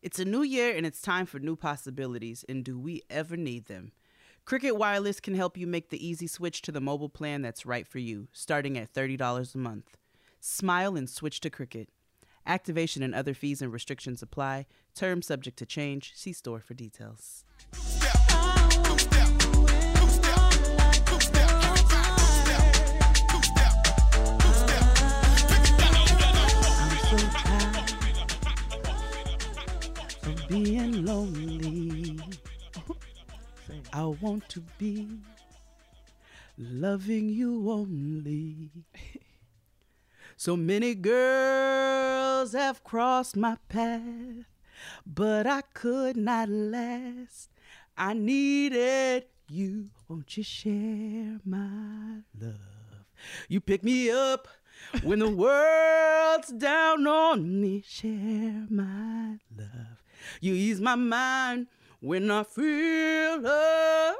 It's a new year and it's time for new possibilities. And do we ever need them? Cricket Wireless can help you make the easy switch to the mobile plan that's right for you, starting at $30 a month. Smile and switch to Cricket. Activation and other fees and restrictions apply. Terms subject to change. See store for details. Being lonely. I want to be loving you only. So many girls have crossed my path, but I could not last. I needed you. Won't you share my love? You pick me up when the world's down on me. Share my love. You ease my mind when I feel love.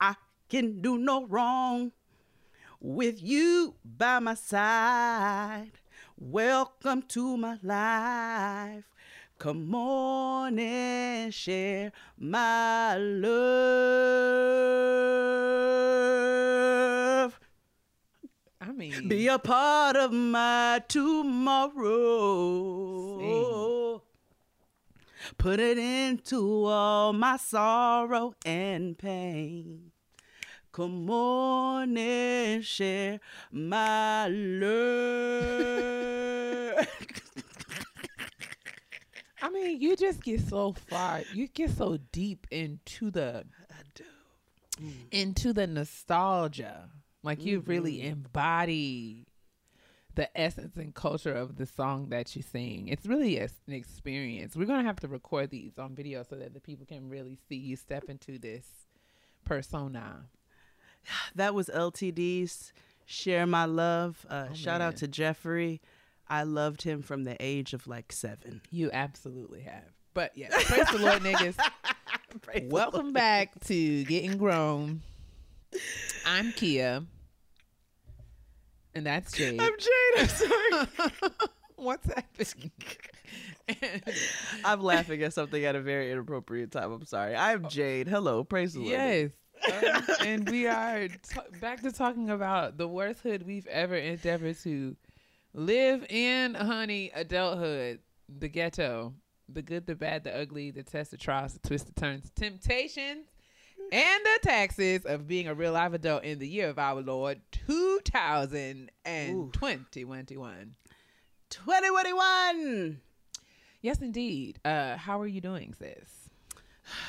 I can do no wrong with you by my side. Welcome to my life. Come on and share my love. I mean, Be a part of my tomorrow. Put it into all my sorrow and pain. Come on and share my love. I mean, you just get so far. You get so deep into the into the nostalgia. Like you really mm-hmm. embody the essence and culture of the song that you sing. It's really a- an experience. We're gonna have to record these on video so that the people can really see you step into this persona. that was LTD's Share My Love. Uh, Oh, shout man. out to Jeffrey. I loved him from the age of like seven. You absolutely have. But yeah, praise the Lord, niggas. Welcome back to Getting Grown. I'm Kia. And that's Jade. I'm Jade. I'm sorry. What's happening? I'm laughing at something at a very inappropriate time. I'm sorry. I'm Jade. Hello. Praise the Lord. yes. Um, and we are t- back to talking about the worst hood we've ever endeavored to live in, honey, adulthood, the ghetto, the good, the bad, the ugly, the test, the trials, the twists, the turns, temptations, and the taxes of being a real live adult in the year of our Lord 2021. 2021. Yes, indeed. Uh, how are you doing, sis?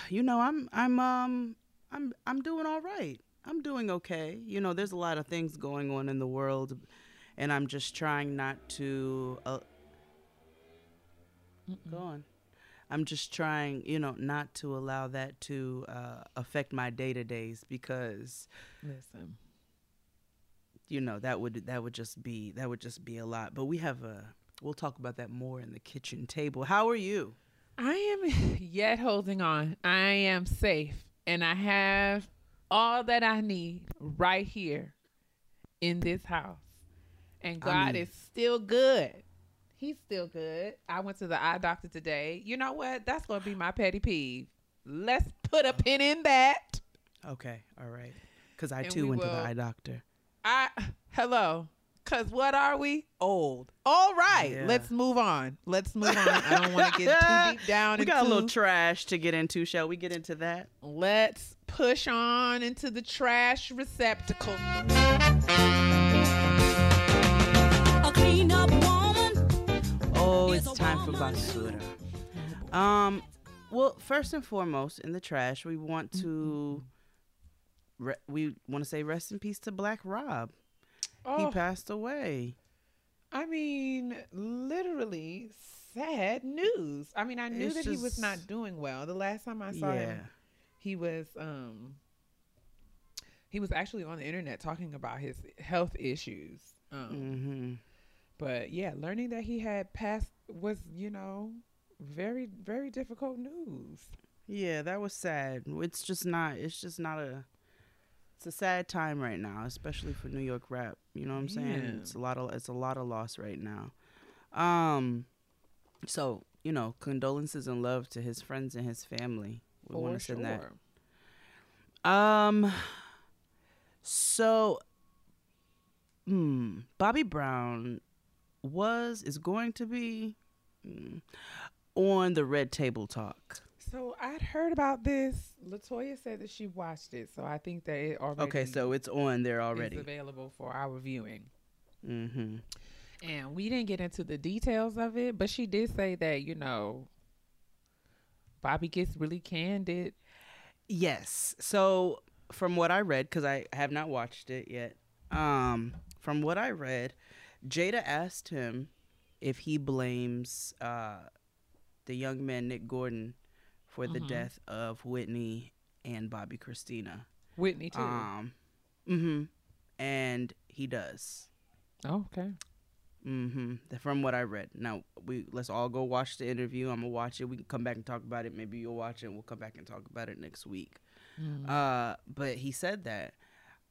You know, I'm I'm um I'm I'm doing all right. I'm doing okay. You know, there's a lot of things going on in the world and I'm just trying not to uh, go on. I'm just trying, you know, not to allow that to uh, affect my day to days because Listen. you know that would that would just be that would just be a lot. But we have a we'll talk about that more in the kitchen table. How are you? I am yet holding on. I am safe and I have all that I need right here in this house. And I God mean- is still good. He's still good. I went to the eye doctor today. You know what? That's going to be my petty peeve. Let's put a oh. pin in that. Okay, all right. Because I And too we went to the eye doctor. I hello. Cause what are we? Old. All right. Yeah. Let's move on. Let's move on. I don't want to get too deep down into. We into got a little trash to get into. Shall we get into that? Let's push on into the trash receptacle. It's time for basura. Um, well, first and foremost, in the trash, we want to re- we want to say rest in peace to Black Rob. He Oh, passed away. I mean, literally sad news. I mean, I knew It's that he was not doing well. The last time I saw Yeah. him, he was um he was actually on the internet talking about his health issues. Um, hmm But yeah, learning that he had passed was, you know, very very difficult news. Yeah, that was sad. It's just not. It's just not a. It's a sad time right now, especially for New York rap. You know what I'm saying? Yeah. It's a lot of. It's a lot of loss right now. Um, so you know, condolences and love to his friends and his family. We want to send sure. that. Um. So, hmm, Bobby Brown was is going to be mm, on the Red Table Talk. So I'd heard about this. Latoya said that she watched it, so I think that it already Okay, so it's on there already. available for our viewing. Mm-hmm. And we didn't get into the details of it, but she did say that you know, Bobby gets really candid. Yes. So from what I read, because I have not watched it yet, um, from what I read, Jada asked him if he blames uh, the young man Nick Gordon for the Mhm. death of Whitney and Bobbi Kristina. Whitney too. Um, mm-hmm. And he does. oh, okay. Mm-hmm. From what I read. Now we let's all go watch the interview. I'm gonna watch it. We can come back and talk about it. Maybe you'll watch it. and We'll come back and talk about it next week. Mm. Uh, but he said that,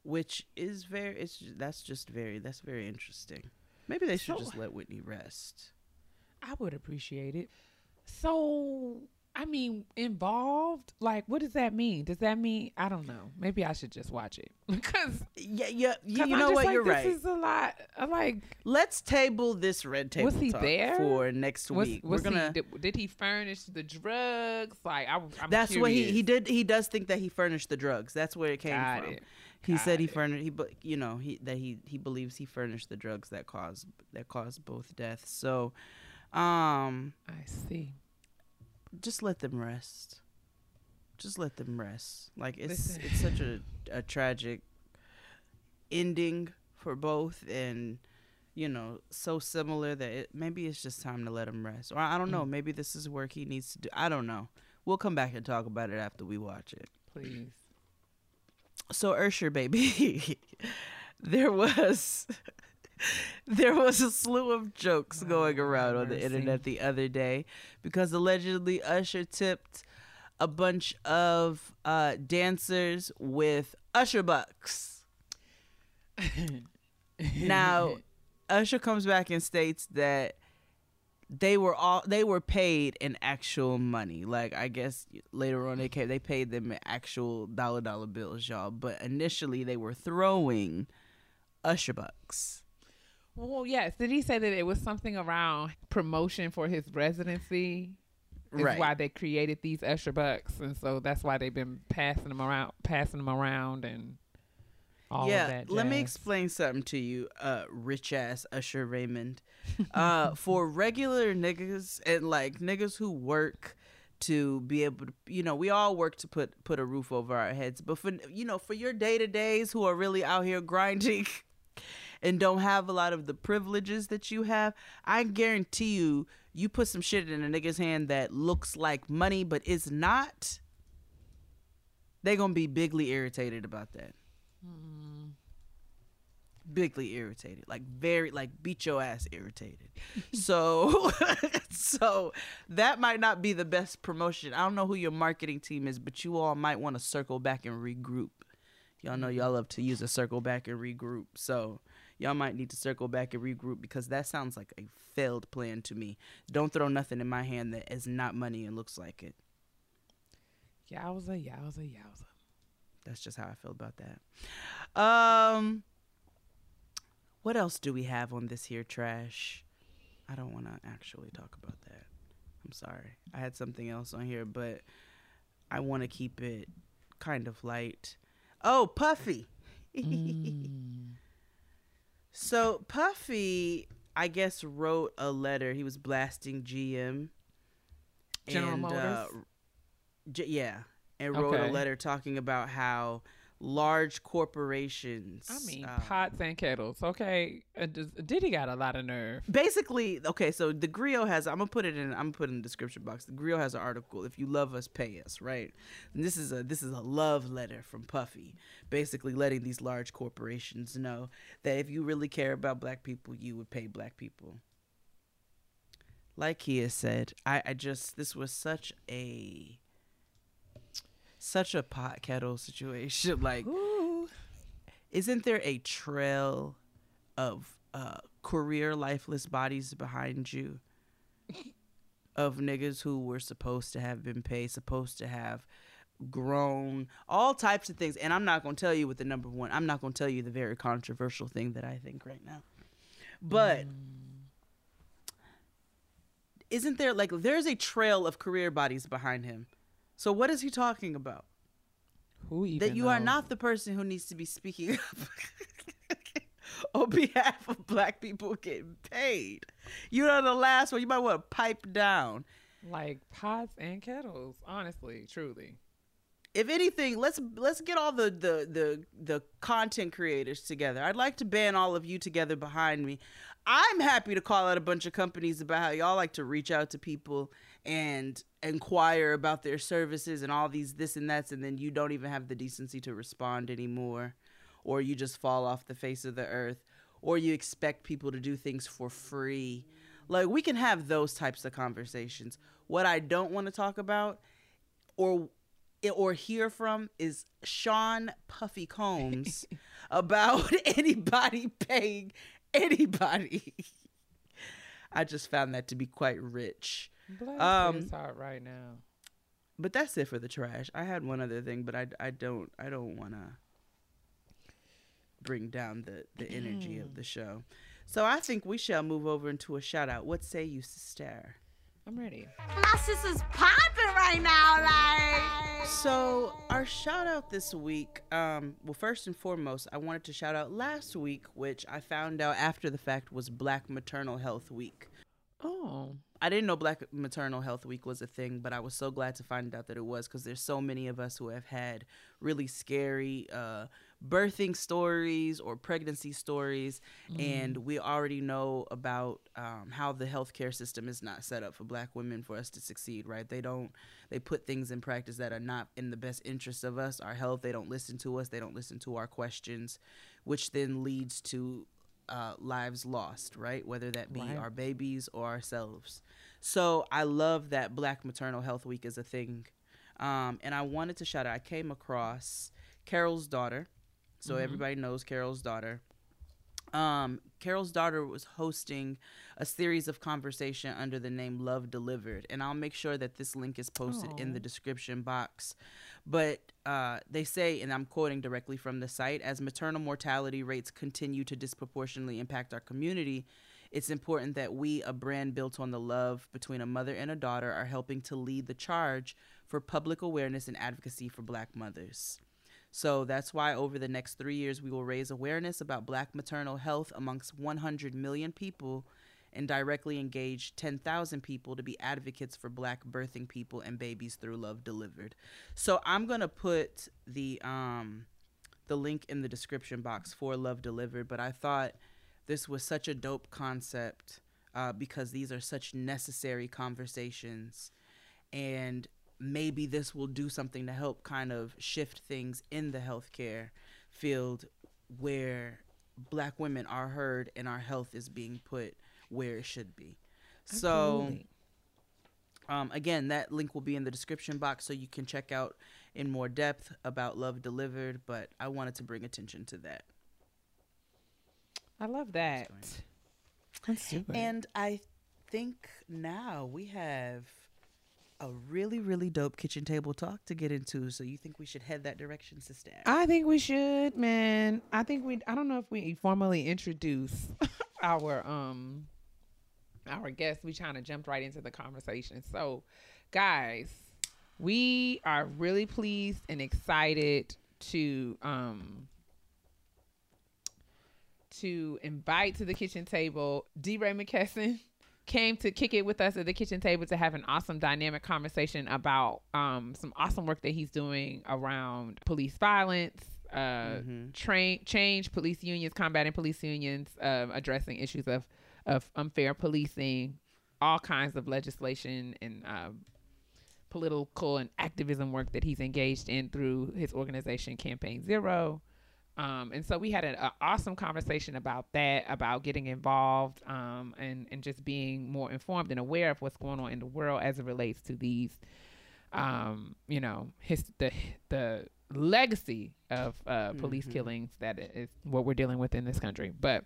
which is very. It's that's just very. That's very interesting. Maybe they should So- just let Whitney rest. I would appreciate it. So, I mean, involved? Like, what does that mean? Does that mean I don't know? Maybe I should just watch it because Yeah, yeah. You, you know what? Like, You're this right. is a lot. I'm like, Let's table this red table Was he talk there? for next was, week. was We're gonna. he, did, did he furnish the drugs? Like, I, I'm that's what he he did. He does think that he furnished the drugs. That's where it came Got from. it. He said he furnished. He, but you know, he that he he believes he furnished the drugs that caused that caused both deaths. So, um, I see. just let them rest. Just let them rest. Like it's Listen. it's such a a tragic ending for both, and you know, so similar that it, maybe it's just time to let him rest. Or I don't know. Mm. Maybe this is work he needs to do. I don't know. We'll come back and talk about it after we watch it. Please. So Ursher, baby, there was there was a slew of jokes going Oh, around on the internet the other day because allegedly Usher tipped a bunch of uh, dancers with Usher bucks. Now, Usher comes back and states that they were all they were paid in actual money. Like I guess later on they came, they paid them in actual dollar dollar bills, y'all. But initially they were throwing Usher bucks. Well, yes. Did he say that it was something around promotion for his residency? Is Right. why they created these usher bucks, and so that's why they've been passing them around, passing them around, and all yeah, of that. let me explain something to you, uh, rich ass Usher Raymond. Uh, for regular niggas and like niggas who work to be able to, you know, we all work to put put a roof over our heads. But for you know, for your day to days who are really out here grinding and don't have a lot of the privileges that you have, I guarantee you, you put some shit in a nigga's hand that looks like money but is not. They gonna be bigly irritated about that Mm-hmm. bigly irritated like very like beat your ass irritated. So so that might not be the best promotion. I don't know who your marketing team is but you all might want to circle back and regroup. Y'all know y'all mm-hmm. love to use a circle back and regroup so y'all might need to circle back and regroup because that sounds like a failed plan to me. Don't throw nothing in my hand that is not money and looks like it. Yowza, yowza, yowza. That's just how I feel about that. Um, what else do we have on this here trash? I don't want to actually talk about that. I'm sorry. I had something else on here, but I want to keep it kind of light. Oh, Puffy. Mm. So Puffy, I guess, wrote a letter. He was blasting GM. General and, uh, Motors? Yeah, and wrote Okay. a letter talking about how large corporations. I mean, uh, pots and kettles. Okay, uh, Diddy got a lot of nerve. basically, okay. So the Grio has. I'm gonna put it in. I'm gonna put it in the description box. The Grio has an article. If you love us, pay us. Right. And this is a this is a love letter from Puffy, basically letting these large corporations know that if you really care about black people, you would pay black people. Like he has said, I, I just this was such a such a pot kettle situation. Like Ooh. isn't there a trail of uh, career lifeless bodies behind you? of niggas who were supposed to have been paid, supposed to have grown, all types of things. And I'm not going to tell you what the number one, I'm not going to tell you the very controversial thing that I think right now. But isn't there like there's a trail of career bodies behind him? So what is he talking about? Who even that you are not the person who needs to be speaking up on behalf of black people getting paid. You're the last one. You might want to pipe down. like pots and kettles. Honestly, truly. If anything, let's let's get all the, the the the content creators together. I'd like to ban all of you together behind me. I'm happy to call out a bunch of companies about how y'all like to reach out to people and inquire about their services and all these this and that's and then you don't even have the decency to respond anymore or you just fall off the face of the earth or you expect people to do things for free. Like we can have those types of conversations. What I don't want to talk about or or hear from is Sean Puffy Combs about anybody paying anybody. I just found that to be quite rich. Bless Um, his heart right now. But that's it for the trash. I had one other thing, but I, I don't I don't want to bring down the the energy of the show. So I think we shall move over into a shout out. What say you, sister? I'm ready. My sister's popping right now, like. So our shout out this week, um, well, first and foremost, I wanted to shout out last week, which I found out after the fact was Black Maternal Health Week. Oh, I didn't know Black Maternal Health Week was a thing, but I was so glad to find out that it was because there's so many of us who have had really scary uh, birthing stories or pregnancy stories, and we already know about um, how the healthcare system is not set up for Black women for us to succeed. Right? They don't. They put things in practice that are not in the best interest of us, our health. They don't listen to us. They don't listen to our questions, which then leads to uh, lives lost, right? Whether that be Right. our babies or ourselves. So I love that Black Maternal Health Week is a thing. Um, and I wanted to shout out, I came across Carol's daughter. So everybody knows Carol's daughter. Um, Carol's daughter was hosting a series of conversation under the name Love Delivered. And I'll make sure that this link is posted in the description box. But uh, they say, and I'm quoting directly from the site, as maternal mortality rates continue to disproportionately impact our community, it's important that we, a brand built on the love between a mother and a daughter, are helping to lead the charge for public awareness and advocacy for black mothers. So that's why over the next three years, we will raise awareness about black maternal health amongst 100 million people and directly engage 10,000 people to be advocates for black birthing people and babies through love delivered. So I'm going to put the um the link in the description box for love delivered, but I thought this was such a dope concept uh, because these are such necessary conversations and maybe this will do something to help kind of shift things in the healthcare field where black women are heard and our health is being put where it should be. So um, again, that link will be in the description box so you can check out in more depth about Love Delivered, but I wanted to bring attention to that. I love that. Let's do it. And I think now we have a really, really dope kitchen table talk to get into. So you think we should head that direction, sister? I think we should, man. I think we. I don't know if we formally introduce our um our guest. We kind of jumped right into the conversation. So, guys, we are really pleased and excited to um to invite to the kitchen table DeRay McKesson came to kick it with us at the kitchen table to have an awesome dynamic conversation about um, some awesome work that he's doing around police violence, uh, train change police unions, combating police unions, um, addressing issues of of unfair policing, all kinds of legislation and uh, political and activism work that he's engaged in through his organization Campaign Zero. Um, and so we had an awesome conversation about that, about getting involved um, and, and just being more informed and aware of what's going on in the world as it relates to these, um, you know, his, the, the legacy of uh, police killings that is what we're dealing with in this country. But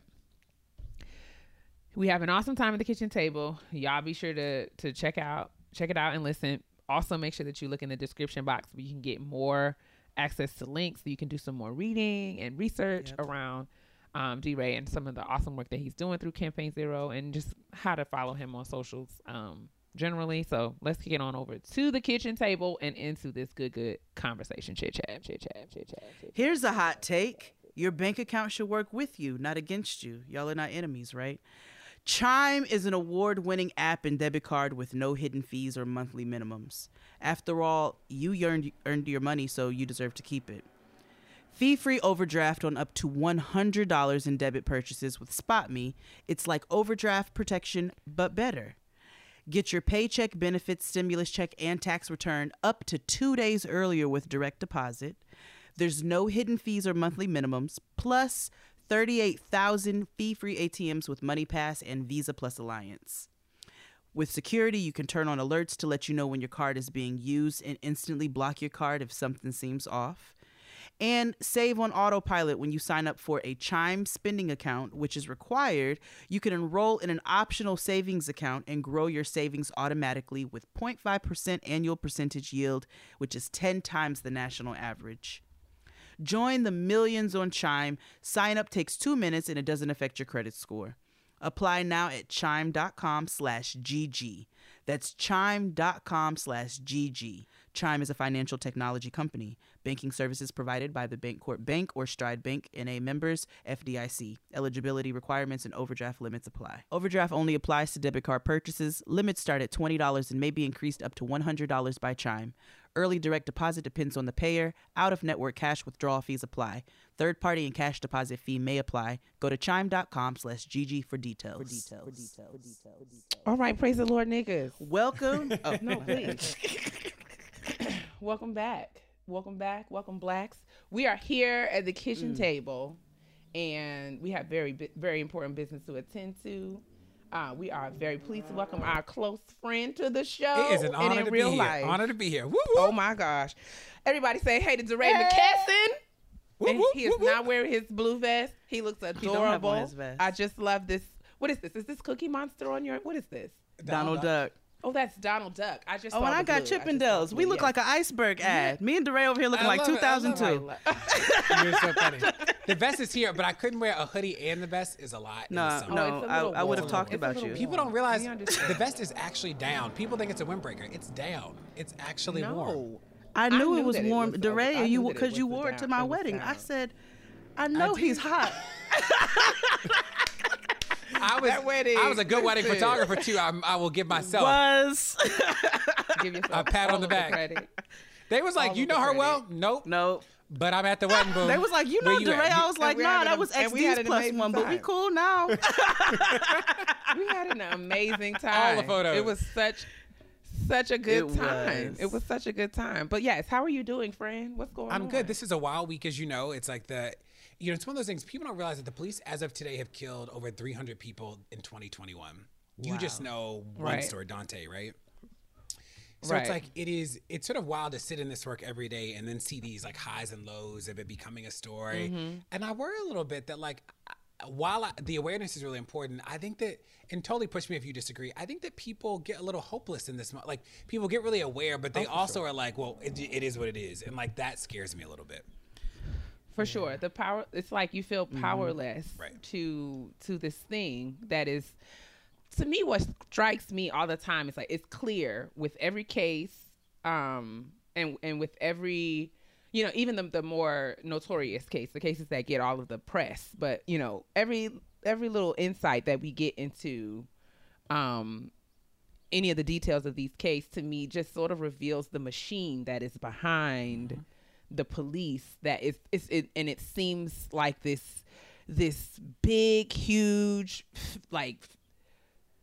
We have an awesome time at the kitchen table. Y'all be sure to to check out check it out and listen. Also, make sure that you look in the description box where you can get more access to links so you can do some more reading and research Yep. around um, DeRay and some of the awesome work that he's doing through Campaign Zero and just how to follow him on socials um, generally. So let's get on over to the kitchen table and into this good, good conversation. Chit chat, chit chat, chit chat, chit chat. Here's a hot take. Your bank account should work with you, not against you. Y'all are not enemies, right? Chime is an award winning app and debit card with no hidden fees or monthly minimums. After all, you earned, earned your money, so you deserve to keep it. Fee free overdraft on up to $100 in debit purchases with SpotMe. It's like overdraft protection, but better. Get your paycheck, benefits, stimulus check, and tax return up to two days earlier with direct deposit. There's no hidden fees or monthly minimums, plus 38,000 fee free ATMs with MoneyPass and Visa Plus Alliance. With security, you can turn on alerts to let you know when your card is being used and instantly block your card if something seems off. And save on autopilot when you sign up for a Chime spending account, which is required. You can enroll in an optional savings account and grow your savings automatically with 0.5% annual percentage yield, which is 10 times the national average. Join the millions on Chime. Sign up takes two minutes and it doesn't affect your credit score. Apply now at chime.com slash GG. That's chime.com slash GG. Chime is a financial technology company. Banking services provided by the Bancorp Bank or Stride Bank NA members FDIC. Eligibility requirements and overdraft limits apply. Overdraft only applies to debit card purchases. Limits start at $20 and may be increased up to $100 by Chime. Early direct deposit depends on the payer. Out of network cash withdrawal fees apply. Third party and cash deposit fee may apply. Go to chime.com slash GG for details. For details. All right, praise the Lord, niggas. Welcome. oh, No, please. welcome back. Welcome back. Welcome, blacks. We are here at the kitchen Mm. table, and we have very, very important business to attend to. Uh, we are very pleased to welcome our close friend to the show. It is an honor in to real be here. life. Honor to be here. Woo, Oh my gosh! Everybody say hey to DeRay McKesson. Woo, And woo, he is woo, woo. not wearing his blue vest. He looks adorable. on his vest. I just love this. What is this? Is this Cookie Monster on your? What is this? Donald Duck. Oh, that's Donald Duck. I just. Oh, saw and I got blue. I just Chippendales. the We blue, look yes. like an iceberg ad. Me and DeRay over here looking I like love it. I love it. 2002. You're so funny. The vest is here, but I couldn't wear a hoodie and the vest is a lot. in the oh, No, summer. no, it's a I, I would have talked It's about you. People don't realize the vest is actually down. People think it's a windbreaker. It's down. It's actually warm. No. I knew, knew it was warm. was- DeRay, you knew that it because you wore it to my wedding. I said, I know he's hot. I was That wedding, I was a good wedding listen. photographer too. I, I will give myself. Was Give yourself A pat on the back. credit. They was like, all you know her credit. well? Nope. no. But I'm at the wedding. Boom. They was like, you know, Where you DeRay. at? I was You- like, we nah, that an- was and we had XD's an plus amazing one, but we cool now. We had an amazing time. All the photos. It was such such a good It time. was. It was such a good time. But yes, how are you doing, friend? What's going on? I'm good. This is a wild week, as you know. It's like the, you know, it's one of those things. People don't realize that the police, as of today, have killed over 300 people in 2021. You just know one Right. story, Daunte, right? So Right. it's like it is. It's sort of wild to sit in this work every day and then see these like highs and lows of it becoming a story. Mm-hmm. And I worry a little bit that like. While I, the awareness is really important, I think that, and totally push me if you disagree. I think that people get a little hopeless in this. Like people get really aware, but they also are like, "Well, it, it is what it is," and like that scares me a little bit. For sure. The power it's like you feel powerless Right. to to this thing that is to me what strikes me all the time is like it's clear with every case um and and with every you know even the, the more notorious case the cases that get all of the press but you know every every little insight that we get into um any of the details of these cases to me just sort of reveals the machine that is behind the police that is it's it, and it seems like this this big huge like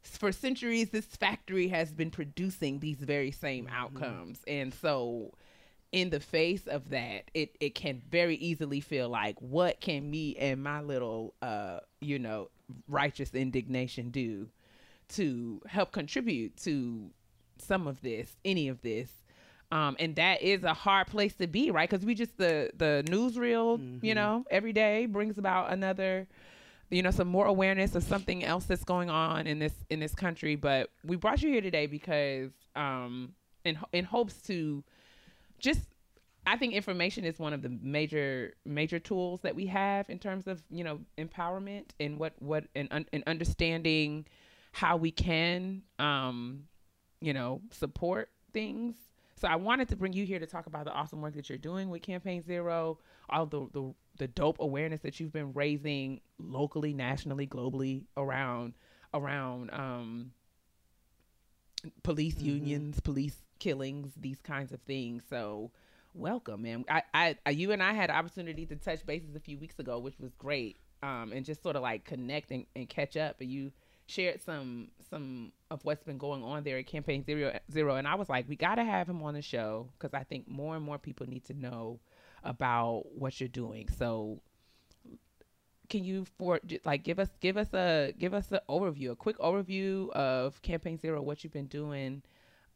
for centuries this factory has been producing these very same outcomes. And so in the face of that it it can very easily feel like what can me and my little uh you know righteous indignation do to help contribute to some of this any of this um, and that is a hard place to be right? Because we just the the newsreel you know every day brings about another you know some more awareness of something else that's going on in this in this country. But we brought you here today because um in in hopes to just I think information is one of the major major tools that we have in terms of you know empowerment and what what and, un, and understanding how we can um you know support things. So I wanted to bring you here to talk about the awesome work that you're doing with Campaign Zero, all the the, the dope awareness that you've been raising locally, nationally, globally around around um police unions, police killings, these kinds of things. So welcome, man. I, I, I, you and I had opportunity to touch bases a few weeks ago, which was great. Um, and just sort of like connect and, and catch up. And you shared some some of what's been going on there at Campaign Zero Zero. And I was like, we got to have him on the show because I think more and more people need to know about what you're doing. So can you for like give us give us a give us an overview, a quick overview of Campaign Zero, what you've been doing,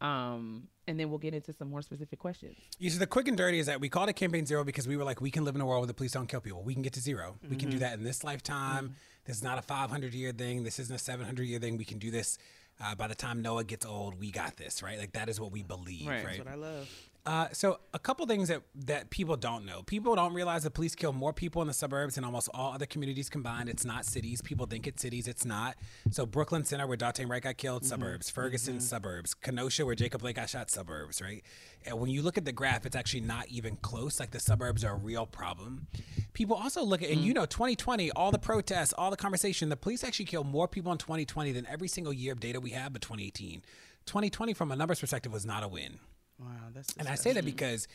um, and then we'll get into some more specific questions. Yeah, so the quick and dirty is that we called it Campaign Zero because we were like, we can live in a world where the police don't kill people. We can get to 0 We can do that in this lifetime. This is not a 500 year thing. This isn't a 700 year thing. We can do this. Uh, by the time Noah gets old, we got this, right? Like that is what we believe, Right. right? That's what I love. Uh, so a couple things that that people don't know. People don't realize that police kill more people in the suburbs than almost all other communities combined. It's not cities. People think it's cities. It's not. So Brooklyn Center, where Daunte Wright got killed, mm-hmm. suburbs. Ferguson, mm-hmm. suburbs. Kenosha, where Jacob Blake got shot, suburbs. Right. And when you look at the graph, it's actually not even close. Like the suburbs are a real problem. People also look at, and you mm. know, 2020, all the protests, all the conversation. The police actually killed more people in 2020 than every single year of data we have, but 2018. 2020, from a numbers perspective, was not a win. Wow, that's And I say that because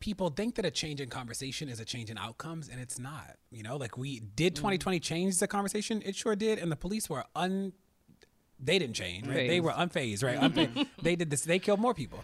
people think that a change in conversation is a change in outcomes, and it's not. You know, like we did 2020 change the conversation? It sure did. And the police were un. They didn't change, right? They were unfazed, right? Unfazed. they did this. They killed more people.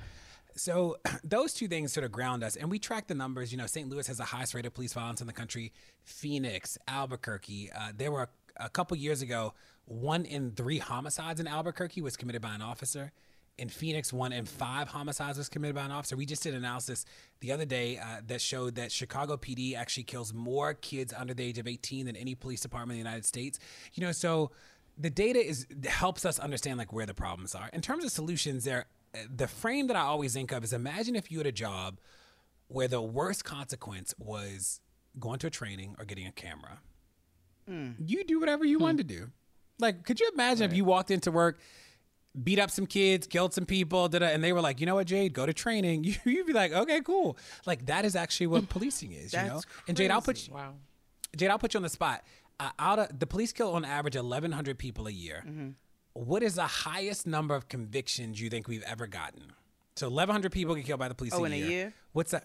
So those two things sort of ground us, and we track the numbers. You know, St. Louis has the highest rate of police violence in the country. Phoenix, Albuquerque. Uh, there were a couple years ago, one in three homicides in Albuquerque was committed by an officer. In Phoenix, one in five homicides was committed by an officer. We just did analysis the other day uh, that showed that Chicago PD actually kills more kids under the age of 18 than any police department in the United States. You know, so the data is helps us understand like where the problems are. In terms of solutions, there the frame that I always think of is imagine if you had a job where the worst consequence was going to a training or getting a camera. You do whatever you wanted to do. Like, could you imagine if you walked into work, beat up some kids, killed some people, da-da, and they were like, you know what, Jade, go to training. You, you'd be like, okay, cool. Like that is actually what policing is, you know. That's And Jade, I'll put you, Wow. Jade, I'll put you on the spot. Uh, out of the police kill on average 1,100 people a year. Mm-hmm. What is the highest number of convictions you think we've ever gotten? So 1,100 people get killed by the police. Oh, a in a year. year? What's the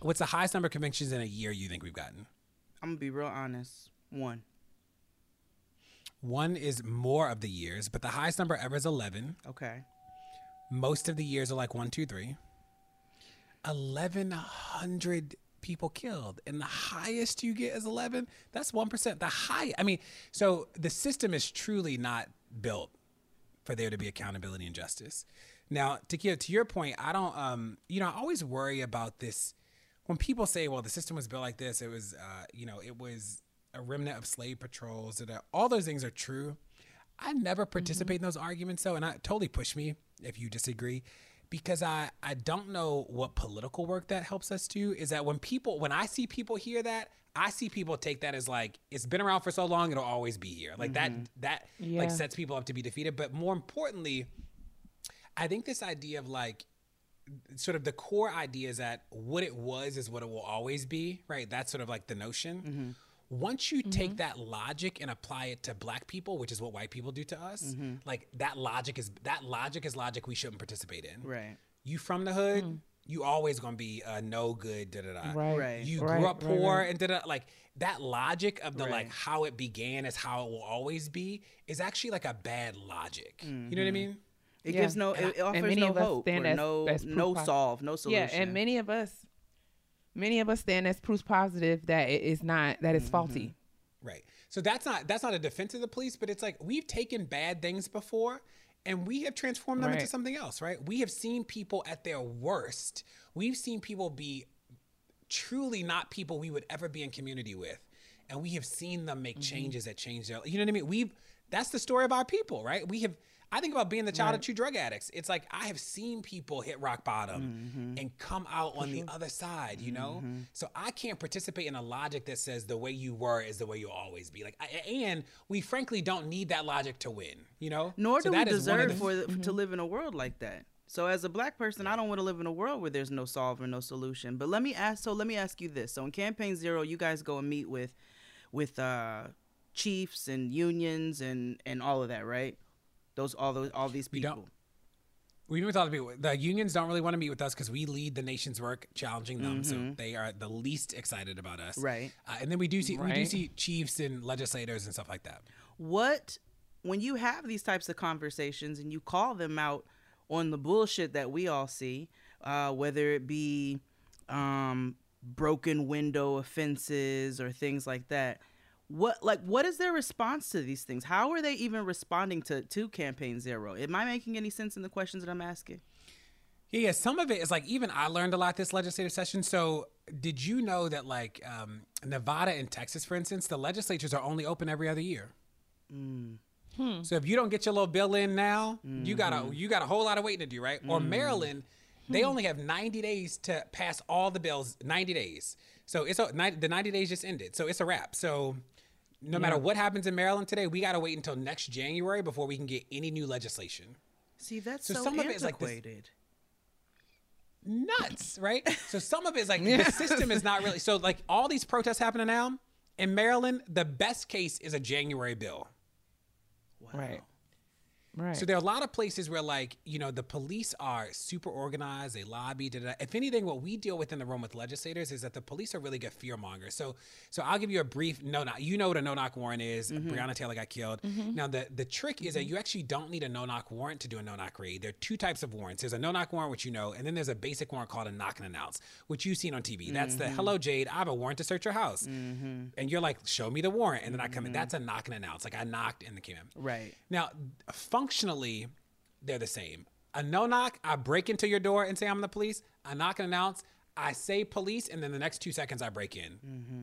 What's the highest number of convictions in a year you think we've gotten? I'm gonna be real honest. One. One is more of the years, but the highest number ever is 11. Okay. Most of the years are like one, two, three. 1,100 people killed, and the highest you get is 11. That's 1%. The high, I mean, so the system is truly not built for there to be accountability and justice. Now, to to your point, I don't, um, you know, I always worry about this when people say, "Well, the system was built like this." It was, uh, you know, it was a remnant of slave patrols. That uh, all those things are true. I never mm-hmm. participate in those arguments, though, and I totally push me if you disagree, because I I don't know what political work that helps us do. Is that when people when I see people hear that, I see people take that as like it's been around for so long, it'll always be here. Like that mm-hmm. that Yeah. like sets people up to be defeated. But more importantly, I think this idea of like sort of the core idea is that what it was is what it will always be, right? That's sort of like the notion. Mm-hmm. Once you take mm-hmm. that logic and apply it to black people, which is what white people do to us, mm-hmm. like that logic is that logic is logic we shouldn't participate in. Right. You from the hood, mm. you always gonna be a no good da da da. Right. Right. You Right, grew up right, poor right. and da da like that logic of the like how it began is how it will always be is actually like a bad logic. You know what I mm-hmm. mean? It Yeah. gives no. It, it offers no hope stand or as- no as no solve, no solution. Yeah, and many of us, many of us stand as proof positive that it is not that it's faulty. Mm-hmm. Right. So that's not that's not a defense of the police, but it's like we've taken bad things before and we have transformed them into something else, right? We have seen people at their worst. We've seen people be truly not people we would ever be in community with. and we have seen them make mm-hmm. changes that change their. You know what I mean? We've that's the story of our people, right? We have. I think about being the child of two drug addicts. It's like I have seen people hit rock bottom mm-hmm. and come out on the other side, you know? Mm-hmm. So I can't participate in a logic that says the way you were is the way you'll always be. Like, I, and we frankly don't need that logic to win, you know? Nor So do we that is one of deserve the- for the, to mm-hmm. live in a world like that. So as a black person, I don't want to live in a world where there's no solve or no solution. But let me ask. So let me ask you this. So in Campaign Zero, you guys go and meet with, with uh, chiefs and unions and and all of that, right? Those all those all these We people. don't. We meet with other people. The unions don't really want to meet with us because we lead the nation's work, challenging them. So they are the least excited about us. Mm-hmm. Right. Uh, and then we do see we do see chiefs and legislators and stuff like that. what when you have these types of conversations and you call them out on the bullshit that we all see uh, whether it be um, broken window offenses or things like that what like what is their response to these things how are they even responding to to campaign zero am i making any sense in the questions that i'm asking Yeah, yeah. Some of it is like even I learned a lot this legislative session. So did you know that like um, Nevada and Texas, for instance, the legislatures are only open every other year. Mm. Hmm. So if you don't get your little bill in now, you got a mm-hmm. you got a whole lot of waiting to do, right? Or mm-hmm. Maryland, they hmm. only have 90 days to pass all the bills. 90 days. So it's a, the 90 days just ended. So it's a wrap. So no matter what happens in Maryland today, we got to wait until next January before we can get any new legislation. see that's So so, some of it is like this- antiquated nuts, right? so some of it is like the system is not really so like all these protests happening now in Maryland, the best case is a January bill. Right. Right. So there are a lot of places where, like, you know, the police are super organized. They lobby. Da, da, da. If anything, what we deal with in the room with legislators is that the police are really good fear mongers. So, so I'll give you a brief no knock. You know what a no knock warrant is. Mm-hmm. Breonna Taylor got killed. Mm-hmm. Now, the the trick is that mm-hmm. you actually don't need a no knock warrant to do a no knock raid. There are two types of warrants. There's a no knock warrant, which you know, and then there's a basic warrant called a knock and announce, which you've seen on TV. That's the hello Jade, I have a warrant to search your house, and you're like, show me the warrant, and then I come in. That's a knock and announce. Like I knocked and they came in. right Now, functionally, they're the same. A no knock, I break into your door and say I'm the police. I knock and announce, I say police, and then the next two seconds I break in. Mm-hmm.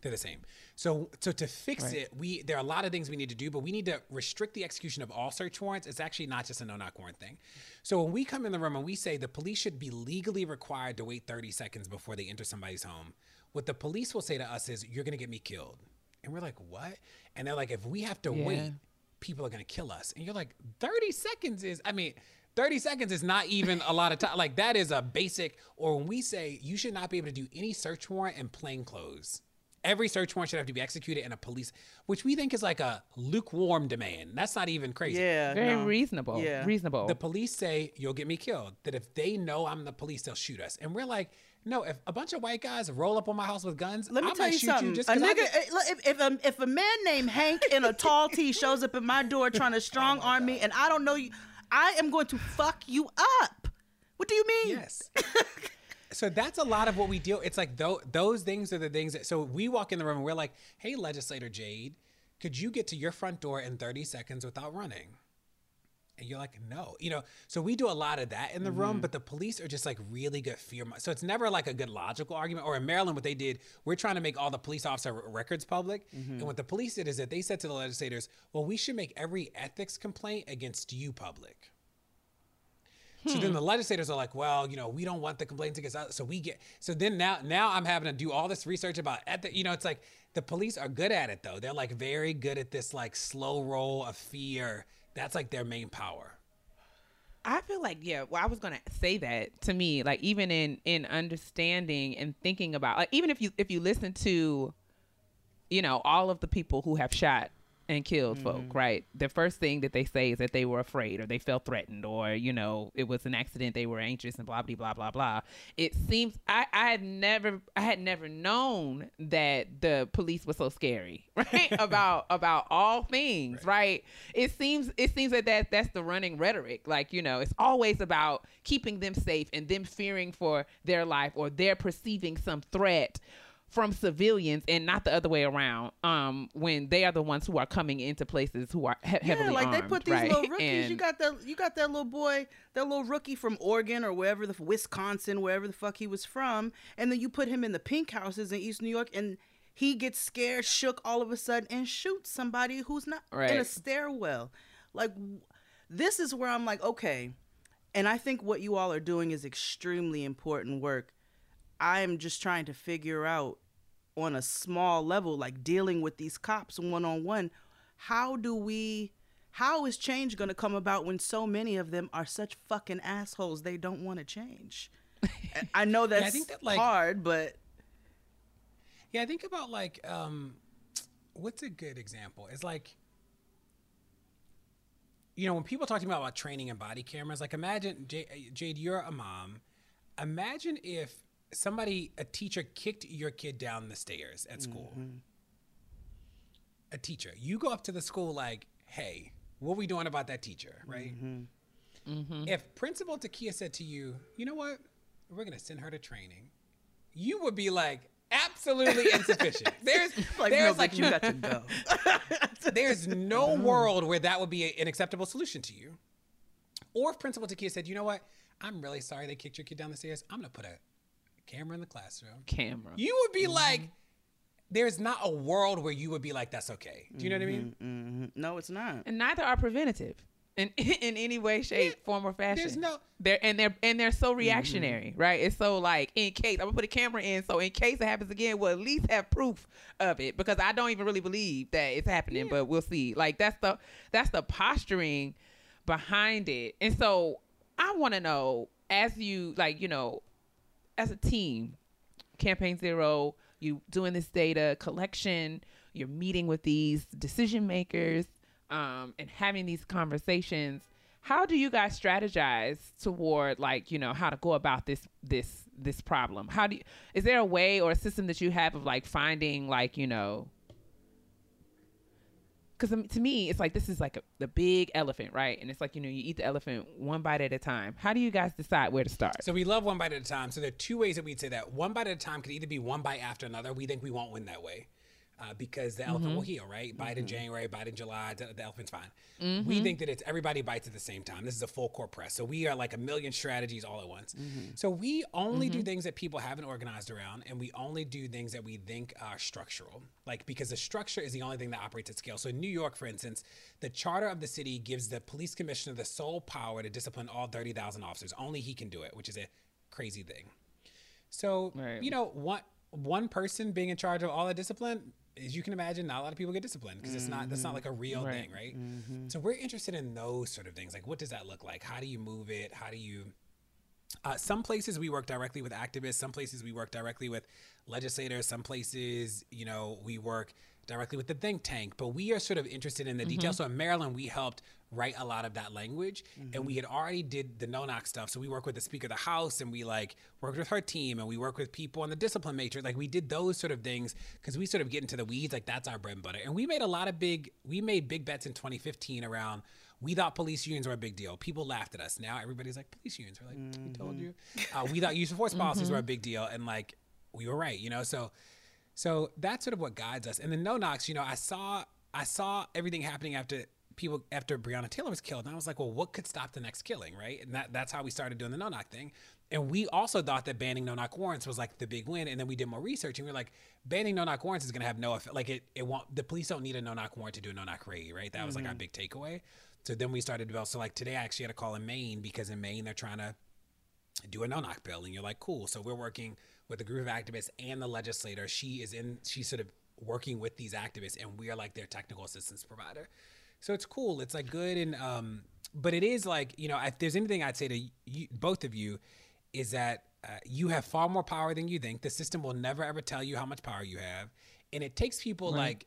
They're the same. So, so to fix it, we there are a lot of things we need to do, but we need to restrict the execution of all search warrants. It's actually not just a no knock warrant thing. So when we come in the room and we say the police should be legally required to wait 30 seconds before they enter somebody's home, what the police will say to us is, "You're going to get me killed," and we're like, "What?" And they're like, "If we have to Yeah. wait." People are going to kill us. And you're like, 30 seconds is, I mean, 30 seconds is not even a lot of time. Like, that is a basic, or when we say you should not be able to do any search warrant in plain clothes. Every search warrant should have to be executed in a police, which we think is like a lukewarm demand. That's not even crazy. yeah Very no. reasonable. Yeah. Reasonable. The police say, you'll get me killed. That if they know I'm the police, they'll shoot us. And we're like, no, if a bunch of white guys roll up on my house with guns, Let me I tell might you shoot something. you just a nigga, eh, if if a, if a man named Hank in a tall tee shows up at my door trying to strong arm me, and I don't know you, I am going to fuck you up. What do you mean? Yes. so that's a lot of what we deal. It's like tho- those things are the things that. So we walk in the room and we're like, "Hey, legislator Jade, could you get to your front door in 30 seconds without running?" And you're like, "No," you know. So we do a lot of that in the room, mm-hmm. but the police are just like really good fear. mo- So it's never like a good logical argument. Or in Maryland, what they did, we're trying to make all the police officer records public, mm-hmm. and what the police did is that they said to the legislators, "Well, we should make every ethics complaint against you public." So then hmm. the legislators are like, well, you know, we don't want the complaints against us. So we get, so then now, now I'm having to do all this research about ethics. You know, it's like the police are good at it though. They're like very good at this like slow roll of fear. That's like their main power. I feel like yeah. Well, I was gonna say that to me, like even in in understanding and thinking about, like even if you if you listen to, you know, all of the people who have shot and killed folk, mm-hmm. right? The first thing that they say is that they were afraid or they felt threatened or you know it was an accident, they were anxious and blah blah blah blah blah. It seems I I had never I had never known that the police was so scary, right? about about all things, right. It seems it seems that, that that's the running rhetoric. Like, you know, it's always about keeping them safe and them fearing for their life or they're perceiving some threat from civilians and not the other way around um when they are the ones who are coming into places who are he- heavily Yeah, like they put these right? little rookies. you got that. You got that little boy, that little rookie from Oregon or wherever the Wisconsin, wherever the fuck he was from, and then you put him in the pink houses in East New York, and he gets scared, shook all of a sudden, and shoots somebody who's not in a stairwell. Like, this is where I'm like, okay. And I think what you all are doing is extremely important work. I am just trying to figure out on a small level, like dealing with these cops one on one, how do we, how is change going to come about when so many of them are such fucking assholes they don't want to change? I know that's think that, like- hard, but Yeah, I think about like um what's a good example? It's like you know, when people talk to me about training and body cameras, like imagine J- Jade, you're a mom. Imagine if somebody, a teacher, kicked your kid down the stairs at school. Mm-hmm. A teacher, you go up to the school like, "Hey, what are we doing about that teacher?" Right? Mm-hmm. Mm-hmm. If Principal Takia said to you, "You know what? We're gonna send her to training," you would be like, "Absolutely insufficient." There's like, there's no, like you got to go. there's no world where that would be an acceptable solution to you. Or if Principal Takia said, "You know what? I'm really sorry they kicked your kid down the stairs. I'm gonna put a camera in the classroom." Camera. You would be mm-hmm. like, "There's not a world where you would be like, that's okay." Do you know what I mean? Mhm. No, it's not. and neither are preventative in in any way, shape, form, or fashion. there's no- they're and they're and they're so mm-hmm. reactionary, right? It's so like in case I'm gonna put a camera in, so in case it happens again, we'll at least have proof of it because I don't even really believe that it's happening, but we'll see. Like that's the that's the posturing behind it, and so I want to know as you like you know as a team, Campaign Zero, you doing this data collection, you're meeting with these decision makers, um, and having these conversations. How do you guys strategize toward like you know how to go about this this this problem? How do you, is there a way or a system that you have of like finding like you know because um, to me it's like this is like a, the big elephant right and it's like you know you eat the elephant one bite at a time how do you guys decide where to start So we love one bite at a time. So there are two ways that we'd say that. One bite at a time could either be one bite after another. We think we won't win that way. Uh, because the elephant will mm-hmm. heal, right? Bite in mm-hmm. January, bite in July, the, the elephant's fine. We mm-hmm. think that it's everybody bites at the same time. This is a full court press. So we are like a million strategies all at once. So we only do things that people haven't organized around, and we only do things that we think are structural. Like, because the structure is the only thing that operates at scale. So in New York, for instance, the charter of the city gives the police commissioner the sole power to discipline all 30,000 officers. Only he can do it, which is a crazy thing. So Right. you know, one one person being in charge of all the discipline, as you can imagine, not a lot of people get disciplined because it's not that's not mm-hmm. like a real Right. thing, right? Mm-hmm. So we're interested in those sort of things. Like, what does that look like? How do you move it? How do you? Uh, some places we work directly with activists. Some places we work directly with legislators. Some places, you know, we work directly with the think tank. But we are sort of interested in the details. Mm-hmm. So in Maryland, we helped write a lot of that language, and we mm-hmm. had already did the no knock stuff. So we work with the Speaker of the House, and we like worked with her team, and we work with people on the discipline matrix. Like we did those sort of things because we sort of get into the weeds. Like that's our bread and butter. And we made a lot of big. We made big bets in 2015 around. We thought police unions were a big deal. People laughed at us. Now everybody's like, police unions. We're like, we told you. Mm-hmm. Uh, we thought use of force mm-hmm. policies were a big deal, and like we were right, you know. So, so that's sort of what guides us. And the no knocks, you know, I saw I saw everything happening after people after Breonna Taylor was killed, and I was like, well, what could stop the next killing, right? And that that's how we started doing the no knock thing. And we also thought that banning no knock warrants was like the big win. And then we did more research, and we were like, banning no knock warrants is going to have no effect. Like it, it won't. The police don't need a no knock warrant to do a no knock raid, right? That was like our mm-hmm. big takeaway. So then we started to develop. So like today, I actually had a call in Maine because in Maine they're trying to do a no knock bill and you're like cool so we're working with a group of activists and the legislator she is in she's sort of working with these activists and we are like their technical assistance provider so it's cool it's like good and um but it is like you know if there's anything i'd say to you, both of you is that uh, you have far more power than you think the system will never ever tell you how much power you have and it takes people like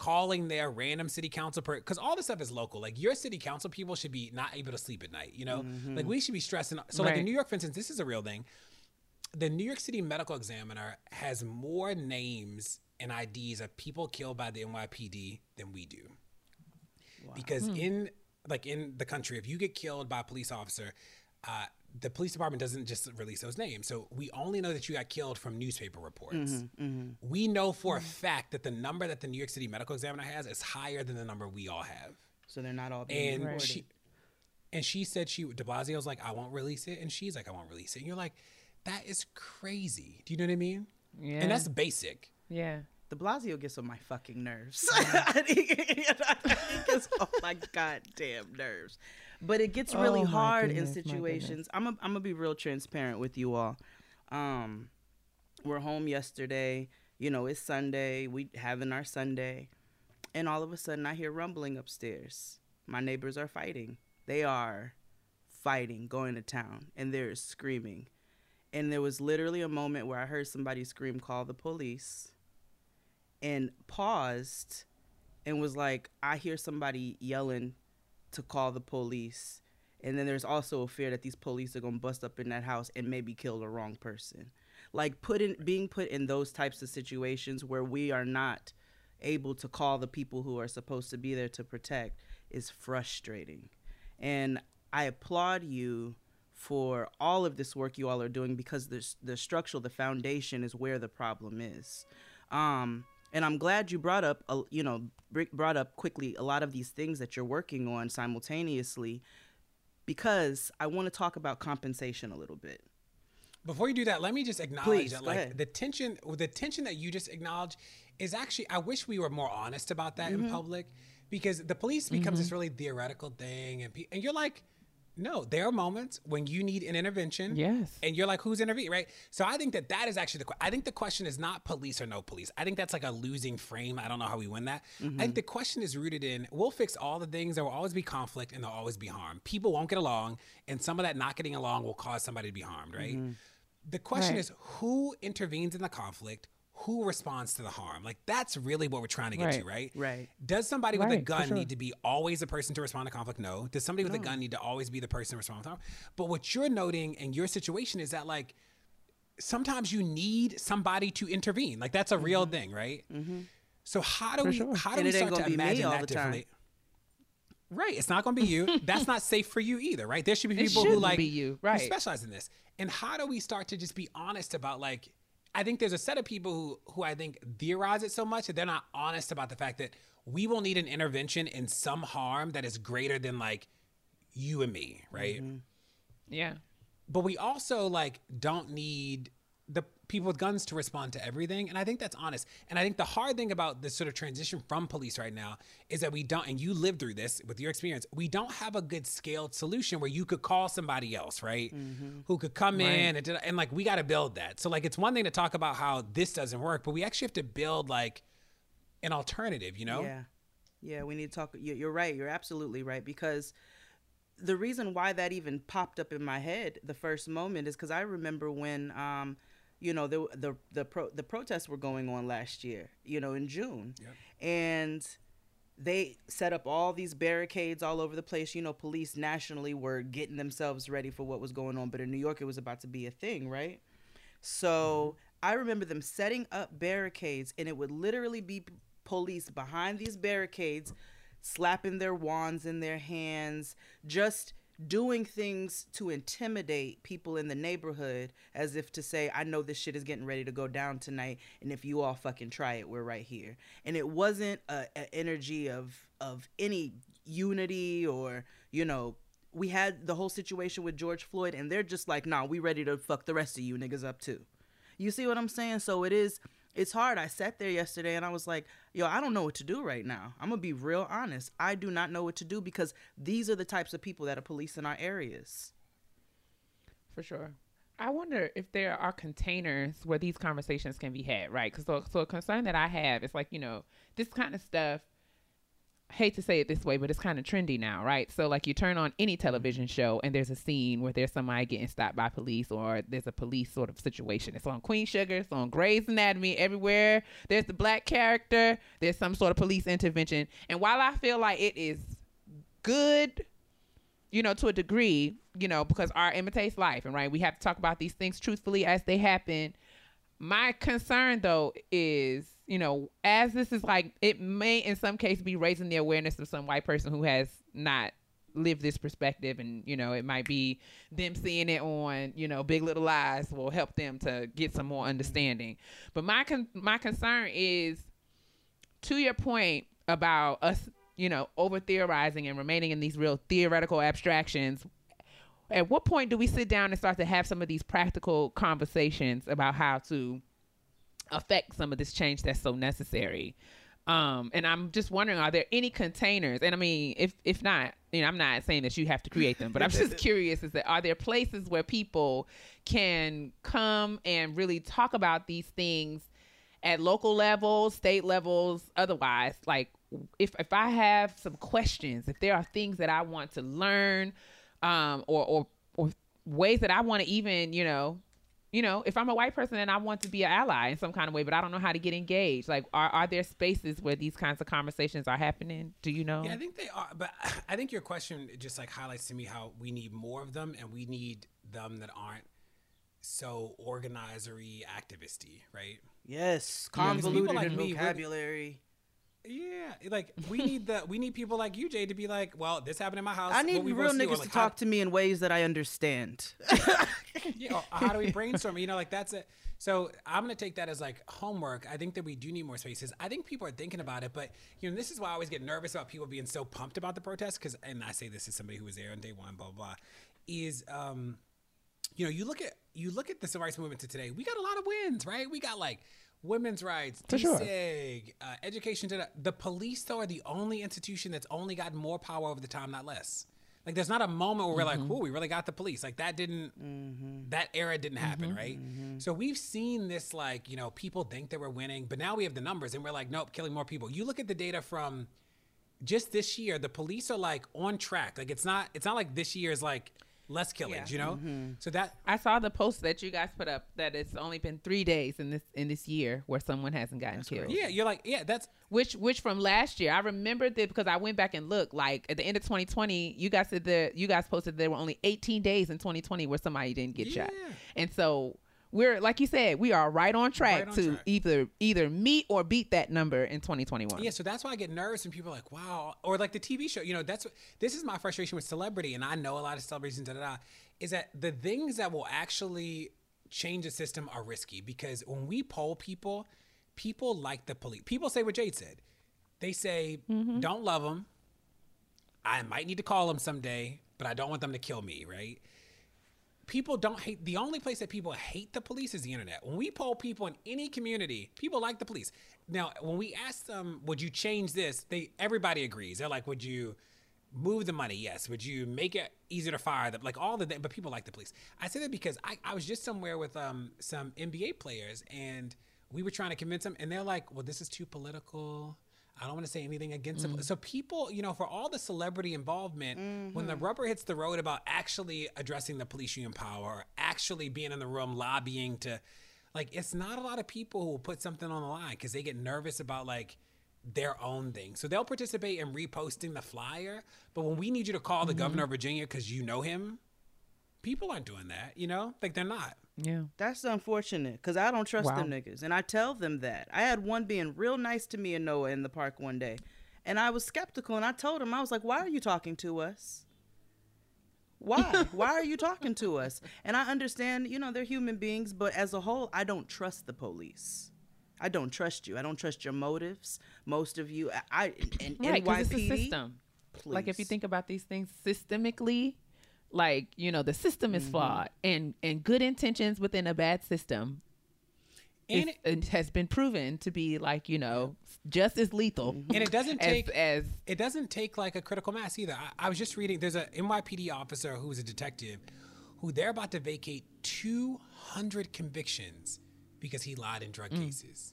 calling their random city council per because all this stuff is local. Like your city council people should be not able to sleep at night. You know, like we should be stressing. So like in New York, for instance, this is a real thing. The New York City Medical Examiner has more names and IDs of people killed by the NYPD than we do. Because hmm. in like in the country, if you get killed by a police officer, uh, the police department doesn't just release those names. So we only know that you got killed from newspaper reports. Mm-hmm, mm-hmm. We know for a mm-hmm. fact that the number that the New York City Medical Examiner has is higher than the number we all have. So they're not all being And reported. she and she said she De Blasio's like, I won't release it, and she's like, I won't release it. And you're like, that is crazy. Do you know what I mean? Yeah. And that's basic. yeah De Blasio gets on my fucking nerves. he gets on my goddamn nerves. But it gets really Oh, hard in goodness, goodness. situations. I'm a, I'm gonna be real transparent with you all. Um, we're home yesterday. You know, it's Sunday. We having our Sunday, and all of a sudden I hear rumbling upstairs. My neighbors are fighting. They are fighting, going to town, and they're screaming. And there was literally a moment where I heard somebody scream, "Call the police!" And paused and was like, I hear somebody yelling to call the police. And then there's also a fear that these police are gonna bust up in that house and maybe kill the wrong person. Like put in being put in those types of situations where we are not able to call the people who are supposed to be there to protect is frustrating. And I applaud you for all of this work you all are doing because the the structural, the foundation is where the problem is. Um, and I'm glad you brought up, uh, you know, brought up quickly a lot of these things that you're working on simultaneously, because I want to talk about compensation a little bit. Before you do that, let me just acknowledge Please, that like ahead. the tension the tension that you just acknowledged is actually I wish we were more honest about that Mm-hmm. in public because the police becomes this really theoretical thing and pe- and you're like no, there are moments when you need an intervention. Yes. And you're like, who's intervening, right? So I think that that is actually the. que- I think the question is not police or no police. I think that's like a losing frame. I don't know how we win that. I think mm-hmm. the question is rooted in we'll fix all the things. There will always be conflict and there'll always be harm. People won't get along, and some of that not getting along will cause somebody to be harmed, right? Mm-hmm. The question Right. is who intervenes in the conflict. Who responds to the harm? Like that's really what we're trying to get to, Right. right? Right. Does somebody with a gun sure. need to be always the person to respond to conflict? No. Does somebody with a gun need to always be the person to respond to harm? But what you're noting in your situation is that like sometimes you need somebody to intervene. Like that's a real mm-hmm. thing, right? Mm-hmm. So how do we sure. how do And we start to gonna be me imagine all that the time. differently? Right, it's not going to be you. That's not safe for you either, right? There should be It people who shouldn't like be you, right? who specialize in this. And how do we start to just be honest about like I think there's a set of people who who I think theorize it so much that they're not honest about the fact that we will need an intervention in some harm that is greater than like you and me, right? Mm-hmm. Yeah. but we also like don't need the people with guns to respond to everything and i think that's honest and i think the hard thing about this sort of transition from police right now is that we don't and you lived through this with your experience we don't have a good scaled solution where you could call somebody else right who could come in and, and like we got to build that so like it's one thing to talk about how this doesn't work but we actually have to build like an alternative you know Yeah. Yeah, we need to talk. you- You're right. You're absolutely right. Because the reason why that even popped up in my head the first moment is because I remember when, um, you know, the the the pro, the protests were going on last year. You know, in June, and they set up all these barricades all over the place. You know, police nationally were getting themselves ready for what was going on, but in New York, it was about to be a thing, right? So mm-hmm. I remember them setting up barricades, and it would literally be p- police behind these barricades, slapping their wands in their hands, just doing things to intimidate people in the neighborhood as if to say, I know this shit is getting ready to go down tonight, and if you all fucking try it, we're right here. And it wasn't a, a energy of of any unity or, you know, we had the whole situation with George Floyd, and they're just like, nah, we ready to fuck the rest of you niggas up too. You see what I'm saying? So it is, it's hard. I sat there yesterday and I was like, yo, I don't know what to do right now. I'm gonna be real honest. I do not know what to do because these are the types of people that are policing our areas. For sure. I wonder if there are containers where these conversations can be had, right? Because so, so a concern that I have is like, you know, this kind of stuff. Hate to say it this way, but it's kind of trendy now, right? So like you turn on any television mm-hmm. show and there's a scene where there's somebody getting stopped by police or there's a police sort of situation. It's on Queen Sugar, it's on Grey's Anatomy, everywhere. There's the black character, there's some sort of police intervention. And while I feel like it is good you know, to a degree, you know, because art imitates life, and right, we have to talk about these things truthfully as they happen. My concern, though, is you know, as this is like, it may in some case be raising the awareness of some white person who has not lived this perspective, and you know, it might be them seeing it on, you know, Big Little Lies will help them to get some more understanding. But my con- my concern is to your point about us, you know, over theorizing and remaining in these real theoretical abstractions, at what point do we sit down and start to have some of these practical conversations about how to affect some of this change that's so necessary. Um, and I'm just wondering, are there any containers? And I mean, if if not, you know, I'm not saying that you have to create them, but I'm just curious: is that are there places where people can come and really talk about these things at local levels, state levels, otherwise? Like, if if I have some questions, if there are things that I want to learn, um, or or or ways that I want to even, you know, you know, if I'm a white person and I want to be an ally in some kind of way, but I don't know how to get engaged, like, are, are there spaces where these kinds of conversations are happening? Do you know? Yeah, I think they are. But I think your question just like highlights to me how we need more of them and we need them that aren't so organizery, activisty, right? Yes, Yeah, 'cause people convoluted like in me really- vocabulary. Yeah, like we need the we need people like you, Jay, to be like, well, this happened in my house. I need real? Niggas like, to talk to me in ways that I understand. yeah, how do we brainstorm? You know, like that's it. So I'm gonna take that as like homework. I think that we do need more spaces. I think people are thinking about it, but you know, this is why I always get nervous about people being so pumped about the protest. Because, and I say this as somebody who was there on day one, blah blah. blah is um, you know, you look at you look at the civil rights movement to today. We got a lot of wins, right? We got like women's rights, For sure. Uh, education to the, the police. Though are the only institution that's only gotten more power over the time, not less. Like there's not a moment where we're like, mm-hmm. "Whoa, we really got the police." Like that didn't mm-hmm. that era didn't mm-hmm. happen, right? So we've seen this like, you know, people think that we're winning, but now we have the numbers and we're like, nope, killing more people. You look at the data from just this year, the police are like on track. Like it's not it's not like this year is like less killings, you know? Mm-hmm. So that I saw the post that you guys put up that it's only been three days in this in this year where someone hasn't gotten killed. yeah, you're like, yeah, that's Which which from last year, I remembered that because I went back and looked. Like at the end of 2020, you guys said that you guys posted there were only 18 days in 2020 where somebody didn't get shot, and so we're like you said, we are right on track Right on to track. either either meet or beat that number in 2021. Yeah, so that's why I get nervous when people are like, "Wow," or like the TV show. You know, that's what this is my frustration with celebrity, and I know a lot of celebrities and da da da. Is that the things that will actually change the system are risky because when we poll people, people like the police. People say what Jade said. They say, mm-hmm. "Don't love them." I might need to call them someday, but I don't want them to kill me, right? People don't hate the only place that people hate the police is the internet. When we poll people in any community, people like the police. Now, when we ask them, would you change this? They everybody agrees. They're like, would you move the money? Yes. Would you make it easier to fire them? Like all the but people like the police. I say that because I, I was just somewhere with um some NBA players and we were trying to convince them and they're like, well, this is too political. I don't want to say anything against them. Mm. So people, you know, for all the celebrity involvement, when the mm-hmm. rubber hits the road about actually addressing the police union power, actually being in the room lobbying to, like, it's not a lot of people who will put something on the line because they get nervous about like their own thing. So they'll participate in reposting the flyer, but when we need you to call the mm-hmm. governor of Virginia because you know him, people aren't doing that. You know, like they're not. Yeah. That's unfortunate because I don't trust them Wow. niggas. And I tell them that. I had one being real nice to me and Noah in the park one day. And I was skeptical and I told him, I was like, why are you talking to us? Why? why are you talking to us? And I understand, you know, they're human beings, but as a whole, I don't trust the police. I don't trust you. I don't trust your motives. Most of you, I, I in Right, NYPD. it's a system. Like if you think about these things systemically, like you know, the system is mm-hmm. flawed, and and good intentions within a bad system And is- it has been proven to be like you know just as lethal. Mm-hmm. And it doesn't take as it doesn't take like a critical mass either. I, I was just reading. There's a NYPD officer who's a detective, who they're about to vacate 200 convictions because he lied in drug mm. cases.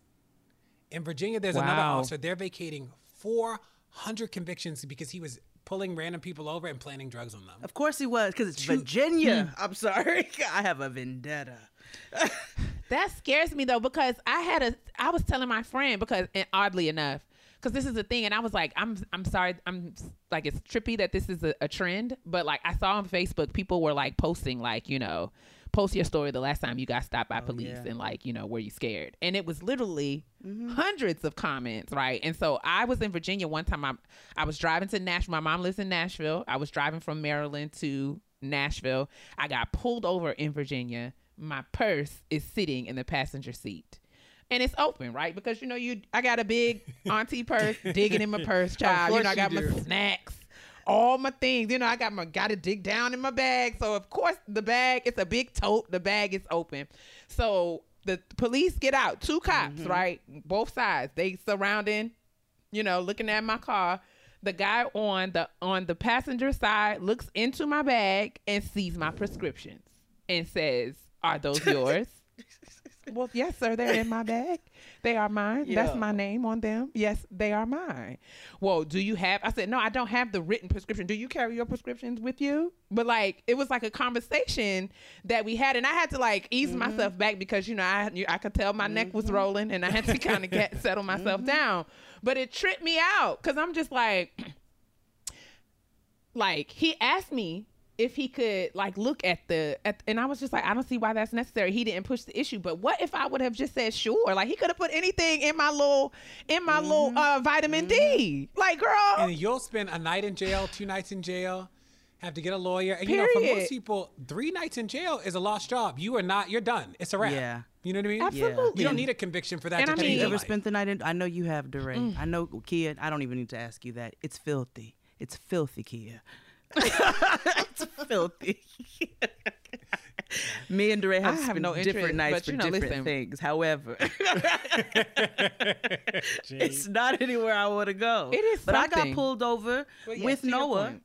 In Virginia, there's another officer. They're vacating 400 convictions because he was pulling random people over and planting drugs on them. Of course he was, because it's Virginia. Hmm. I'm sorry. I have a vendetta. That scares me though because I had a I was telling my friend because and oddly enough because this is the thing and I was like I'm I'm sorry I'm like it's trippy that this is a, a trend but like I saw on Facebook people were like posting like you know post your story the last time you got stopped by police yeah. and like you know were you scared? And it was literally hundreds of comments right? And so I was in Virginia one time. I I was driving to Nashville. My mom lives in Nashville. I was driving from Maryland to Nashville. I got pulled over in Virginia. My purse is sitting in the passenger seat. And it's open right? Because you know you i got a big auntie purse digging in my purse child. You know i you got my snacks all my things you know i got my got to dig down in my bag so of course the bag it's a big tote the bag is open so the police get out, two cops, Mm-hmm. right? Both sides. They surrounding, you know, looking at my car. The guy on the on the passenger side looks into my bag and sees my prescriptions and says, "Are those yours?" Well, yes, sir. They're in my bag. They are mine. That's my name on them. Yes, they are mine. Well, do you have? I said, no, I don't have the written prescription. Do you carry your prescriptions with you? But like, it was like a conversation that we had, and I had to like ease Mm-hmm. myself back because you know I I could tell my neck was rolling, and I had to kind of get settle myself Mm-hmm. down. But it tripped me out because I'm just like, like he asked me if he could like look at the at, and I was just like I don't see why that's necessary. He didn't push the issue, but what if I would have just said sure? Like he could have put anything in my little in my little Mm-hmm. uh vitamin D. Like girl, and you'll spend a night in jail, two nights in jail, have to get a lawyer. And you know, for most people, three nights in jail is a lost job. You are not. You're done. It's a wrap. Yeah. You know what I mean? Absolutely. You don't need a conviction for that And to I mean- You ever life. spent the night in? I know you have, DeRay. Mm. I know, Kia. I don't even need to ask you that. It's filthy. It's filthy, Kia. It's filthy. Me and DeRay have, have no different nights but for you know, different listen. things. However, it's not anywhere I want to go. It is But I got pulled over yeah, with Noah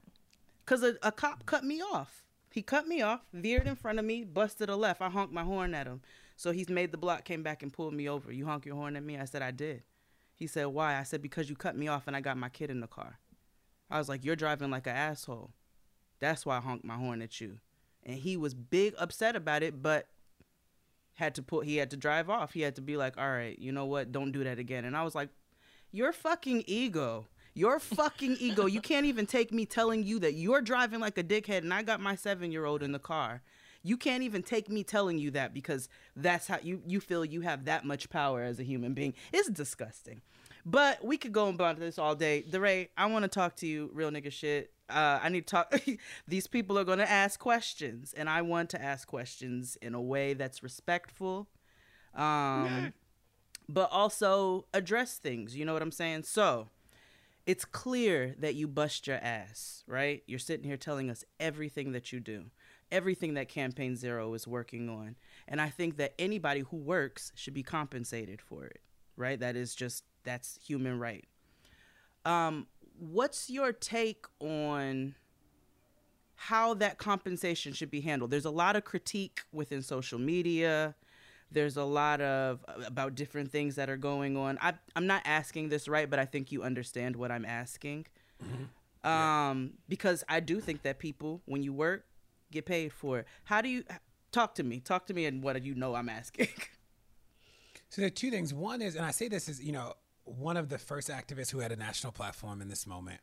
because a, a cop cut me off. He cut me off, veered in front of me, busted a left. I honked my horn at him. So he's made the block, came back and pulled me over. You honk your horn at me? I said, I did. He said, Why? I said, Because you cut me off and I got my kid in the car. I was like, You're driving like an asshole. That's why I honked my horn at you. And he was big upset about it, but had to put he had to drive off. He had to be like, All right, you know what? Don't do that again. And I was like, Your fucking ego. Your fucking ego. You can't even take me telling you that you're driving like a dickhead and I got my seven year old in the car. You can't even take me telling you that because that's how you, you feel you have that much power as a human being. It's disgusting. But we could go about this all day. DeRay, I want to talk to you, real nigga shit. Uh, I need to talk. These people are going to ask questions, and I want to ask questions in a way that's respectful, um, but also address things. You know what I'm saying? So, it's clear that you bust your ass, right? You're sitting here telling us everything that you do, everything that Campaign Zero is working on. And I think that anybody who works should be compensated for it, right? That is just, that's human right. Um, what's your take on how that compensation should be handled? There's a lot of critique within social media. There's a lot of about different things that are going on. I, I'm not asking this right, but I think you understand what I'm asking. Um, because I do think that people, when you work, get paid for it. How do you talk to me? Talk to me, and what do you know I'm asking? So there are two things. One is, and I say this is, you know, one of the first activists who had a national platform in this moment,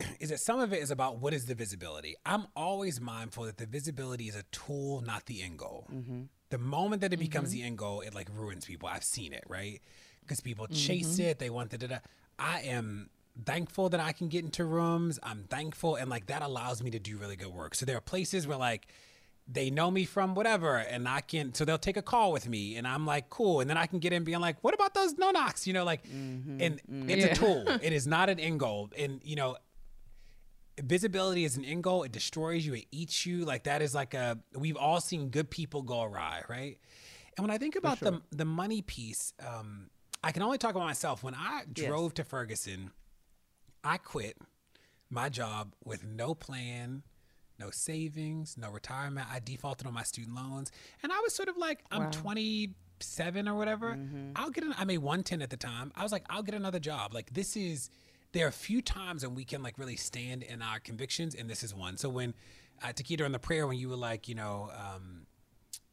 is that some of it is about what is the visibility. I'm always mindful that the visibility is a tool, not the end goal. Mm-hmm. The moment that it becomes mm-hmm. the end goal, it like ruins people. I've seen it, right? Because people mm-hmm. chase it, they want the da da. I am thankful that I can get into rooms. I'm thankful, and like that allows me to do really good work. So there are places where like they know me from whatever and I can so they'll take a call with me and I'm like cool and then I can get in being like what about those no knocks? You know like and it's Yeah. a tool. It is not an end goal and you know visibility is an end goal. It destroys you. It eats you. Like that is like a we've all seen good people go awry right? And when I think about the the money piece um I can only talk about myself. When I Yes. drove to Ferguson I quit my job with no plan, no savings, no retirement. I defaulted on my student loans, and I was sort of like, I'm Wow. 27 or whatever. I'll get an. I made 110 at the time. I was like, I'll get another job. Like this is. There are a few times when we can like really stand in our convictions, and this is one. So when uh, Takita in the prayer, when you were like, you know. Um,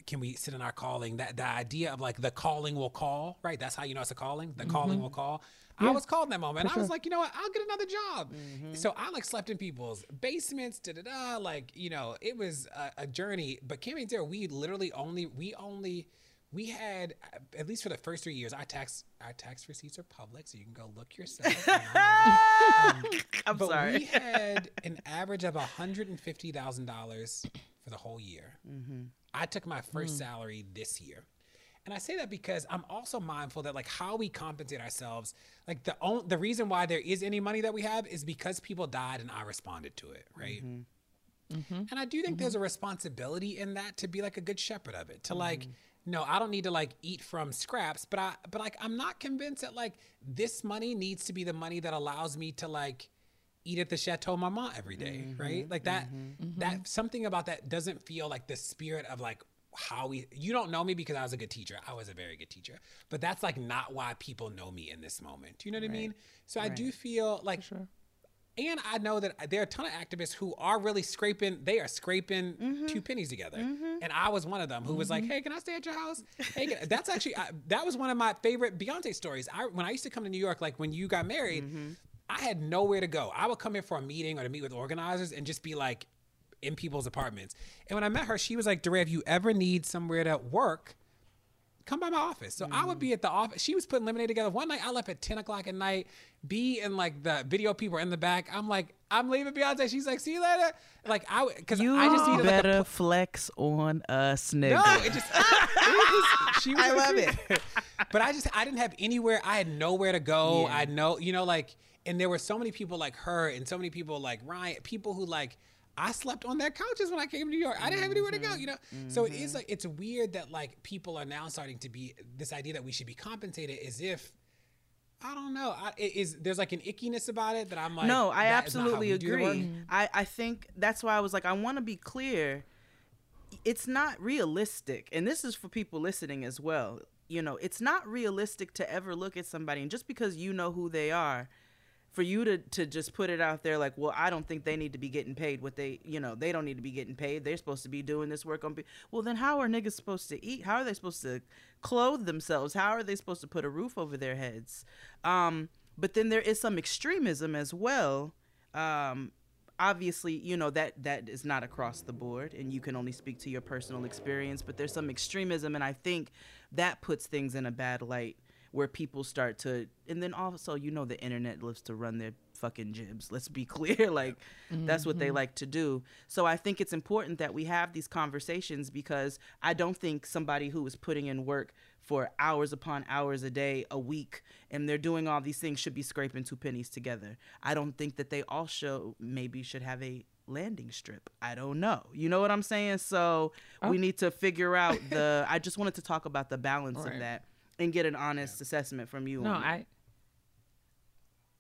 can we sit in our calling? That the idea of like the calling will call, right? That's how you know it's a calling. The calling will mm-hmm. call. I was called in that moment. I was like, you know what? I'll get another job. Mm-hmm. So I like slept in people's basements, da da da. Like you know, it was a, a journey. But Campaign Zero, we literally only we only we had uh, at least for the first three years, our tax our tax receipts are public, so you can go look yourself. Um, I'm but sorry. we had an average of hundred and fifty thousand dollars for the whole year. Mm-hmm. I took my first mm. salary this year. And I say that because I'm also mindful that like how we compensate ourselves, like the on, the reason why there is any money that we have is because people died and I responded to it, right? Mm-hmm. Mm-hmm. And I do think there's a responsibility in that to be like a good shepherd of it, to like no, I don't need to like eat from scraps, but I but like I'm not convinced that like this money needs to be the money that allows me to like eat at the Chateau Marmont every day, mm-hmm. right? Like that mm-hmm. that mm-hmm. something about that doesn't feel like the spirit of like how we you don't know me because I was a good teacher. I was a very good teacher. But that's like not why people know me in this moment. Do you know what I mean? So I do feel like and I know that there are a ton of activists who are really scraping, they are scraping Mm-hmm. two pennies together. And I was one of them who was like, hey, can I stay at your house? Hey, can-" that's actually, I, that was one of my favorite Beyonce stories. I, when I used to come to New York, like when you got married, Mm-hmm. I had nowhere to go. I would come in for a meeting or to meet with organizers and just be like in people's apartments. And when I met her, she was like, DeRay, if you ever need somewhere to work, come by my office. So I would be mm. at the office. She was putting lemonade together. One night I left at 10 o'clock at night. B and like the video people in the back. I'm like, I'm leaving Beyonce. She's like, see you later. Like I because I just needed like a better flex on us, nigga. no, it just, it was- she was I love creep. but I just I didn't have anywhere. I had nowhere to go. Yeah. I know, you know, like, and there were so many people like her, and so many people like Ryan, people who like. I slept on their couches when I came to New York. I didn't have anywhere to go, mm-hmm. you know. So it is mm-hmm. like it's weird that like people are now starting to be this idea that we should be compensated as if I don't know. I, it is there's like an ickiness about it that I'm like. no, I that is not how absolutely we do the work. agree. I, I think that's why I was like, I want to be clear. It's not realistic. And this is for people listening as well. You know, it's not realistic to ever look at somebody and just because you know who they are, for you to, to just put it out there like, well, I don't think they need to be getting paid what they, you know, they don't need to be getting paid. They're supposed to be doing this work on. Be- well, then how are niggas supposed to eat? How are they supposed to clothe themselves? How are they supposed to put a roof over their heads? Um, but then there is some extremism as well. Um, obviously, you know that that is not across the board, and you can only speak to your personal experience. But there's some extremism, and I think that puts things in a bad light where people start to and then also you know the internet lives to run their fucking jibs let's be clear like that's what they mm-hmm. like to do. So i think it's important that we have these conversations because i don't think somebody who is putting in work for hours upon hours a day a week and they're doing all these things should be scraping two pennies together. I don't think that they also maybe should have a landing strip. I don't know. You know what i'm saying? So we oh. need to figure out the i just wanted to talk about the balance Right. of that and get an honest assessment from you No, on. I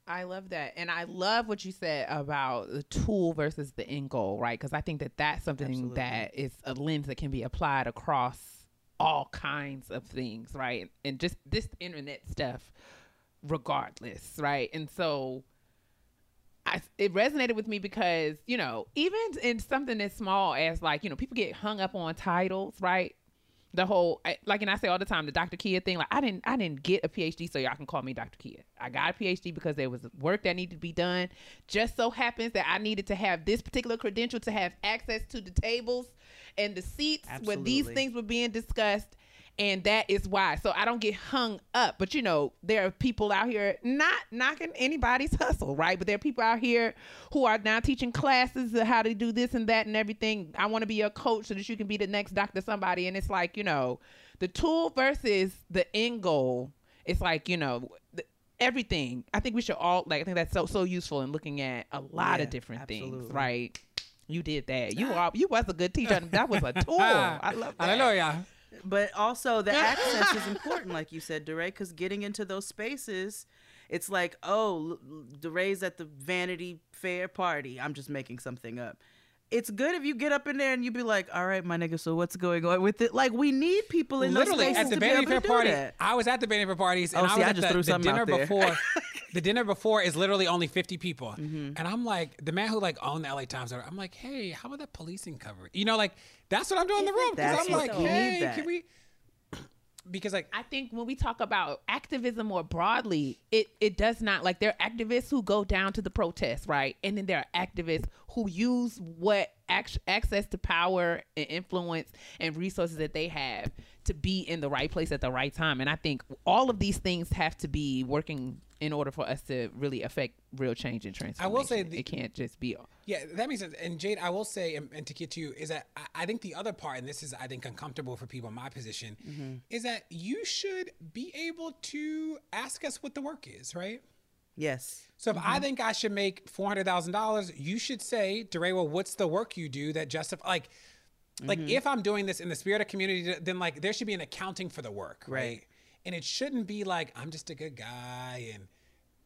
I love that, and I love what you said about the tool versus the end goal, right? Because I think that that's something Absolutely. that is a lens that can be applied across all kinds of things, right? And just this internet stuff, regardless, right? And so. I, it resonated with me because you know even in something as small as like you know people get hung up on titles right the whole I, like and I say all the time the Dr. Kia thing like I didn't I didn't get a PhD so y'all can call me Dr. Kia. I got a PhD because there was work that needed to be done. Just so happens that I needed to have this particular credential to have access to the tables and the seats where these things were being discussed and that is why. So I don't get hung up. But you know, there are people out here not knocking anybody's hustle, right? But there are people out here who are now teaching classes of how to do this and that and everything. I want to be a coach so that you can be the next doctor somebody. And it's like, you know, the tool versus the end goal. It's like, you know, th- everything. I think we should all like I think that's so so useful in looking at a lot Yeah, of different things, right? You did that. You are you was a good teacher. That was a tool. I love that. I don't know, yeah. But also the access is important, like you said, DeRay, because getting into those spaces, it's like, oh, DeRay's at the Vanity Fair party. I'm just making something up. It's good if you get up in there and you be like, all right, my nigga, so what's going on with it? Like, we need people in literally those spaces at the to be able Fair to do party. that. I was at the Vanity Fair parties, and Oh, I see, was I at just the, threw the something dinner out there. before. the dinner before is literally only fifty people, Mm-hmm. and I'm like, the man who like owned the LA Times. I'm like, hey, how about that policing coverage? You know, like that's what I'm doing in the room because I'm like, you need hey, that. can we? Because like I think when we talk about activism more broadly, it it does not like there are activists who go down to the protests, right? And then there are activists who use what ac- access to power and influence and resources that they have to be in the right place at the right time. And I think all of these things have to be working in order for us to really affect real change and transformation. I will say the- it can't just be All. Yeah, that makes sense. And Jade, I will say, and, and to get to you, is that I, I think the other part, and this is, I think, uncomfortable for people in my position, Mm-hmm. is that you should be able to ask us what the work is, right? Yes. So if I mm-hmm. think I should make four hundred thousand dollars, you should say, DeRay, well, what's the work you do that justify? Like, Like mm-hmm. if I'm doing this in the spirit of community, then like there should be an accounting for the work, right? Right. And it shouldn't be like I'm just a good guy and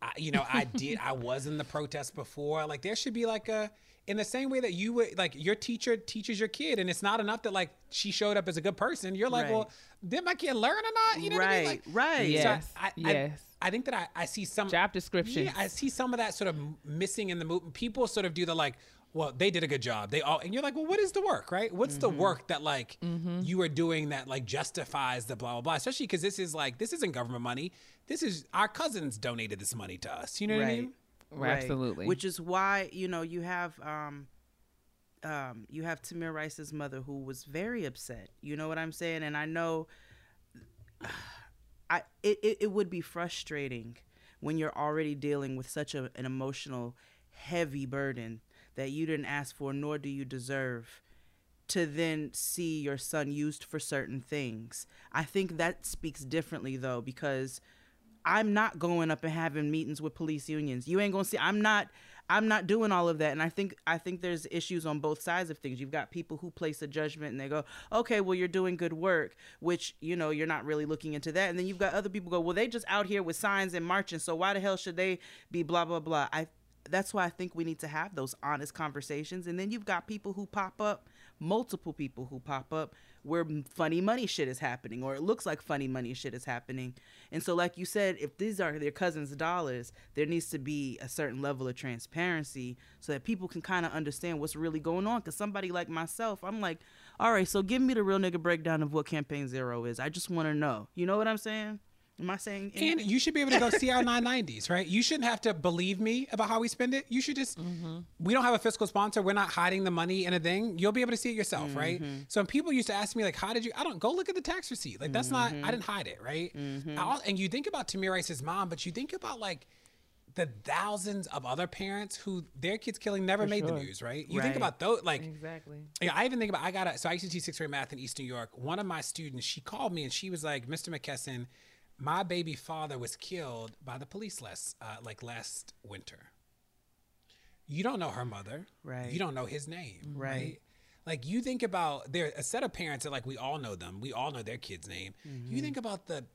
I, you know I did I was in the protest before. Like there should be like a in the same way that you would like your teacher teaches your kid and it's not enough that like she showed up as a good person. You're like, Right. well, did my kid learn or not? You know what I mean? right, Like, right. so Yes, I, I, yes. I, I think that I, I see some Job description Yeah, I see some of that sort of missing in the movement. People sort of do the like, well, they did a good job. They all, and you're like, well, what is the work, right? What's the mm-hmm. work that like mm-hmm. you are doing that like justifies the blah blah blah? Especially because this is like this isn't government money. This is our cousins donated this money to us. You know what I mean? Right, absolutely. Which is why you know you have um, um, you have Tamir Rice's mother who was very upset. You know what I'm saying? And I know, I it, it, it would be frustrating when you're already dealing with such a, an emotional, heavy burden that you didn't ask for nor do you deserve to then see your son used for certain things. I think that speaks differently though because I'm not going up and having meetings with police unions. You ain't to see I'm not I'm not doing all of that and I think I think there's issues on both sides of things. You've got people who place a judgment and they go, "Okay, well you're doing good work," which, you know, you're not really looking into that. And then you've got other people go, "Well, they just out here with signs and marching, so why the hell should they be blah blah blah." I that's why I think we need to have those honest conversations. And then you've got people who pop up, multiple people who pop up where funny money shit is happening, or it looks like funny money shit is happening. And so, like you said, if these are their cousins' dollars, there needs to be a certain level of transparency so that people can kind of understand what's really going on. Because somebody like myself, I'm like, all right, so give me the real nigga breakdown of what Campaign Zero is. I just want to know. You know what I'm saying? Am I saying? And you should be able to go see our 990s, right? You shouldn't have to believe me about how we spend it. You should just, mm-hmm. we don't have a fiscal sponsor. We're not hiding the money in a thing. You'll be able to see it yourself, right? Mm-hmm. So when people used to ask me, like, how did you, I don't go look at the tax receipt. Like, that's not, I mm-hmm. didn't hide it, right? I al- and you think about Tamir Rice's mom, but you think about like, the thousands of other parents who their kids killing never made the news, right? You think about those, like, exactly. yeah, I even think about I got a so I used to teach sixth grade math in East New York. One of my students, she called me and she was like, "Mr. McKesson, my baby father was killed by the police last uh, like last winter. You don't know her mother, Right. You don't know his name, Right. right? Like you think about there a set of parents that like we all know them, we all know their kid's name. Mm-hmm. You think about the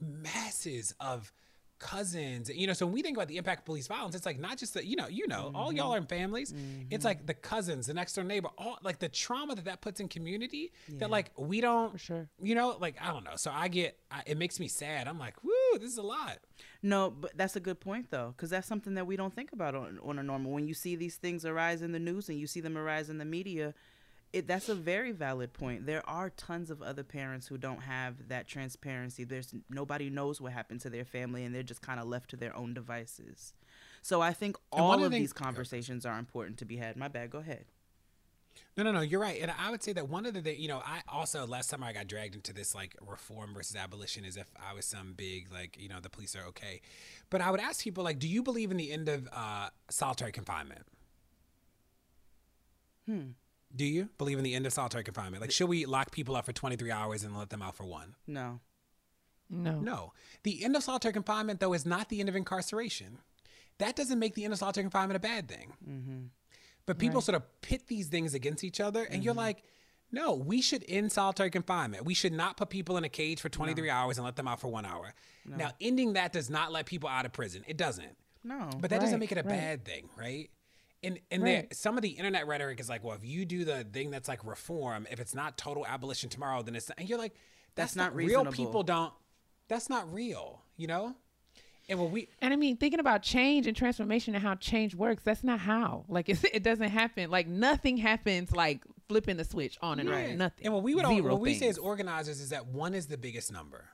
masses of cousins you know so when we think about the impact of police violence. It's like not just that you know you know all y'all mm-hmm. are in families. It's mm-hmm. like the cousins the next door neighbor all like the trauma that that puts in community that like we don't sure. you know like i don't know. So i get I, it makes me sad. I'm like woo this is a lot. No, but that's a good point though, because that's something that we don't think about on, on a normal. When you see these things arise in the news and you see them arise in the media, it that's a very valid point. There are tons of other parents who don't have that transparency. There's nobody knows what happened to their family, and they're just kind of left to their own devices. So I think all of the of things- these conversations are important to be had. My bad. Go ahead. No, no, no. You're right, and I would say that one of the, thi- you know, I also last summer I got dragged into this like reform versus abolition as if I was some big like, you know, the police are okay. But I would ask people like, do you believe in the end of uh, solitary confinement? Hmm. Do you believe in the end of solitary confinement? Like, should we lock people up for 23 hours and let them out for one? No. No. No. The end of solitary confinement, though, is not the end of incarceration. That doesn't make the end of solitary confinement a bad thing. Mm-hmm. But people sort of pit these things against each other, and you're mm-hmm. like, no, we should end solitary confinement. We should not put people in a cage for 23 hours and let them out for one hour. Now, ending that does not let people out of prison. It doesn't. No. But that doesn't make it a right. bad thing, right? And and Right. some of the internet rhetoric is like, well, if you do the thing that's like reform, if it's not total abolition tomorrow, then it's and you're like, that's, That's not real. reasonable. People don't. That's not real, you know. And when we And I mean, thinking about change and transformation and how change works, that's not how. Like, it's, it doesn't happen. Like, nothing happens like flipping the switch on and Right. off. Nothing. And what we would all, what we say as organizers is that one is the biggest number.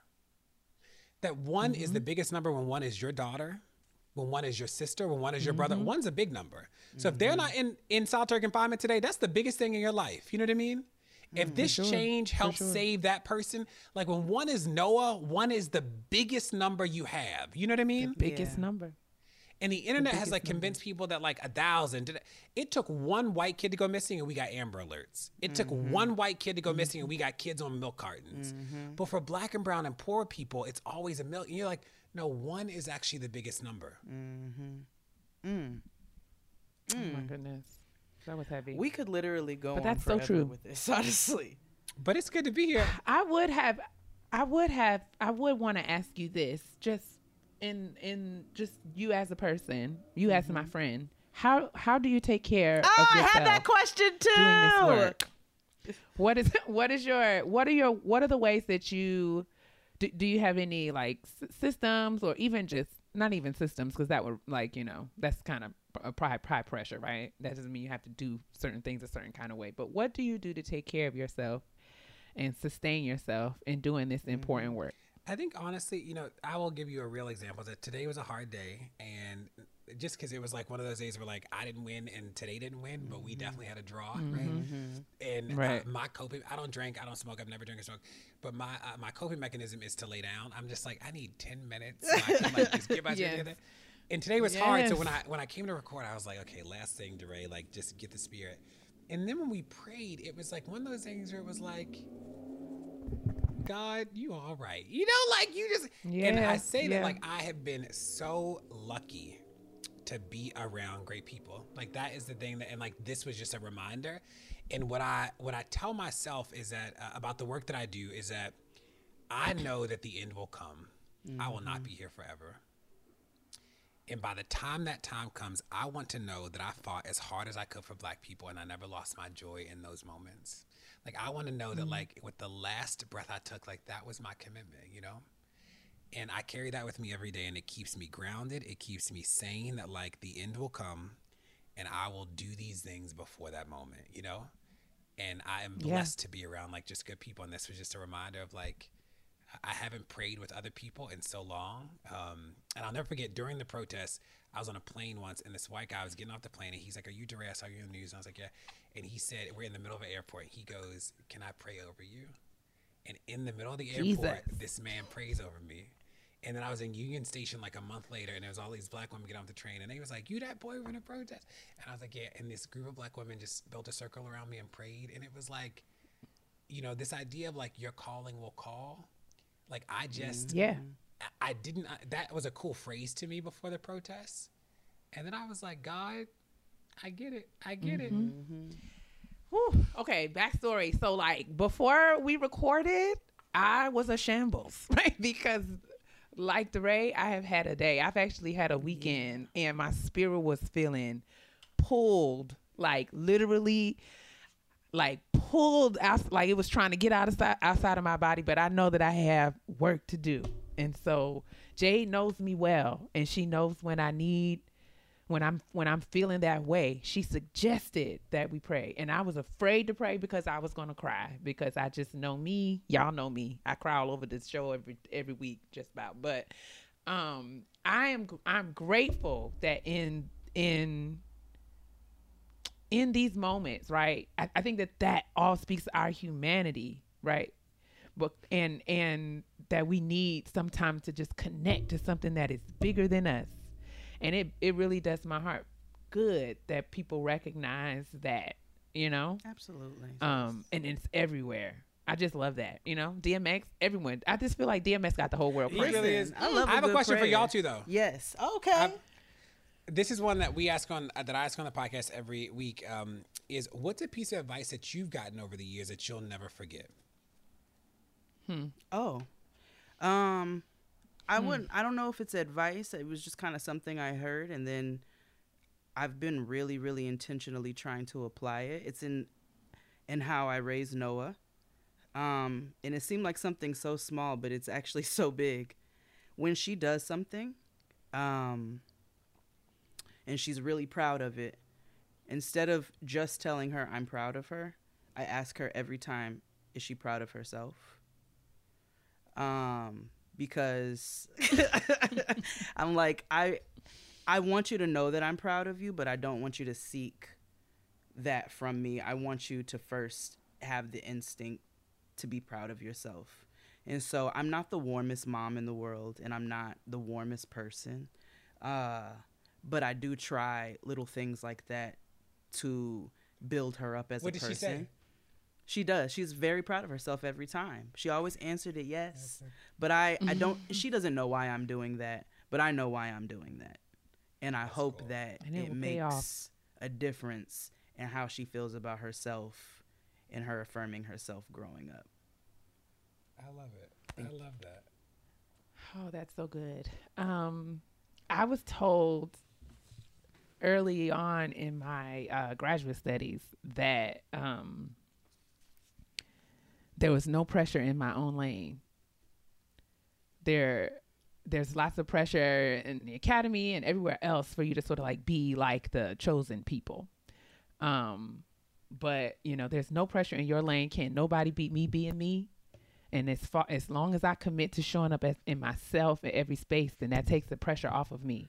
That one is Mm-hmm. the biggest number when one is your daughter, when one is your sister, when one is your brother. Mm-hmm. One's a big number. So if they're not in in solitary confinement today, that's the biggest thing in your life. You know what I mean? If this change helps save that person, like when one is Noah, one is the biggest number you have. You know what I mean? biggest Yeah. number. And the internet has like convinced people that like a thousand. Did it, it took one white kid to go missing and we got Amber Alerts. It took one white kid to go missing and we got kids on milk cartons. But for black and brown and poor people, it's always a million. You're like, no, one is actually the biggest number. Mm-hmm. Mm. Oh my mm. goodness. That was heavy. We could literally go But on that's so forever true. with this, honestly. But it's good to be here. I would have, I would have, I would want to ask you this, just in in just you as a person, you as my mm-hmm. friend. How how do you take care of yourself? Oh, I yourself had that question too. doing this work? What is what is your what are your what are the ways that you do, do you have any like s- systems or even just not even systems because that would like you know that's kind of a high, high pressure right? That doesn't mean you have to do certain things a certain kind of way. But what do you do to take care of yourself and sustain yourself in doing this important mm-hmm. work? I think honestly, you know, I will give you a real example that today was a hard day, and just because it was like one of those days where like I didn't win and today didn't win, but we definitely had a draw, right? And Right. Uh, my coping, I don't drink, I don't smoke, I've never drank or smoked, but my uh, my coping mechanism is to lay down. I'm just like I need ten minutes, so I can like just get my Yes. together. And today was hard, so when I when I came to record, I was like, okay, last thing, DeRay, like just get the spirit. And then when we prayed, it was like one of those things where it was like, God, you all right. You know, like you just yeah, and I say yeah. that like I have been so lucky to be around great people. Like that is the thing that and like this was just a reminder. And what I what I tell myself is that uh, about the work that I do is that I know that the end will come. I will not be here forever. And by the time that time comes, I want to know that I fought as hard as I could for black people and I never lost my joy in those moments. Like I want to know that like with the last breath I took, like that was my commitment, you know? And I carry that with me every day and it keeps me grounded. It keeps me sane that like the end will come and I will do these things before that moment, you know? And I am Yeah. blessed to be around like just good people. And this was just a reminder of like I haven't prayed with other people in so long. Um, and I'll never forget during the protest, I was on a plane once and this white guy was getting off the plane and he's like, Are you DeRay? Are you in the news? And I was like, Yeah. And he said, We're in the middle of an airport. He goes, Can I pray over you? And in the middle of the airport, Jesus. this man prays over me. And then I was in Union Station like a month later, and there was all these black women get off the train, and they was like, "You that boy from the protest?" And I was like, "Yeah." And this group of black women just built a circle around me and prayed, and it was like, you know, this idea of like your calling will call. Like I just, mm-hmm. yeah I- I didn't. I, that was a cool phrase to me before the protests, and then I was like, God, I get it. I get it. Mm-hmm. Mm-hmm. Whew. Okay, backstory. So, like, before we recorded, I was a shambles, right? Because, like DeRay, I have had a day. I've actually had a weekend, and my spirit was feeling pulled, like literally, like pulled out, like it was trying to get out of outside of my body. But I know that I have work to do, and so Jade knows me well, and she knows when I need when I'm when I'm feeling that way, she suggested that we pray, and I was afraid to pray because I was gonna cry because I just know me. Y'all know me. I cry all over this show every every week, just about. But um, I am I'm grateful that in in in these moments, right? I, I think that that all speaks to our humanity, right? But and and that we need sometimes to just connect to something that is bigger than us and it it really does my heart good that people recognize that you know Absolutely. um and it's everywhere i just love that you know dmx everyone i just feel like dmx got the whole world He really is. I love a I have a good question for y'all too, though. yes. Okay. I- this is one that we ask on that I ask on the podcast every week. Um, is what's a piece of advice that you've gotten over the years that you'll never forget? Hmm. Oh. Um I wouldn't I don't know if it's advice. It was just kind of something I heard and then I've been really really intentionally trying to apply it. It's in in how I raised Noah. Um and it seemed like something so small but it's actually so big. When she does something um and she's really proud of it, instead of just telling her I'm proud of her, I ask her every time is she proud of herself? um because I'm like I I want you to know that I'm proud of you, but I don't want you to seek that from me. I want you to first have the instinct to be proud of yourself. And so I'm not the warmest mom in the world and I'm not the warmest person. Uh but I do try little things like that to build her up as What a person. She does. She's very proud of herself every time. She always answered it yes. But I, I don't she doesn't know why I'm doing that, but I know why I'm doing that. And I hope that And it it, will pay off. makes a difference and how she feels about herself and her affirming herself growing up. I love it. I love that. Oh, that's so good. Um, I was told early on in my uh, graduate studies that um, there was no pressure in my own lane. There, there's lots of pressure in the academy and everywhere else for you to sort of like be like the chosen people. Um, but you know, there's no pressure in your lane. Can't nobody beat me being me. And as far as long as I commit to showing up as, in myself in every space, then that takes the pressure off of me,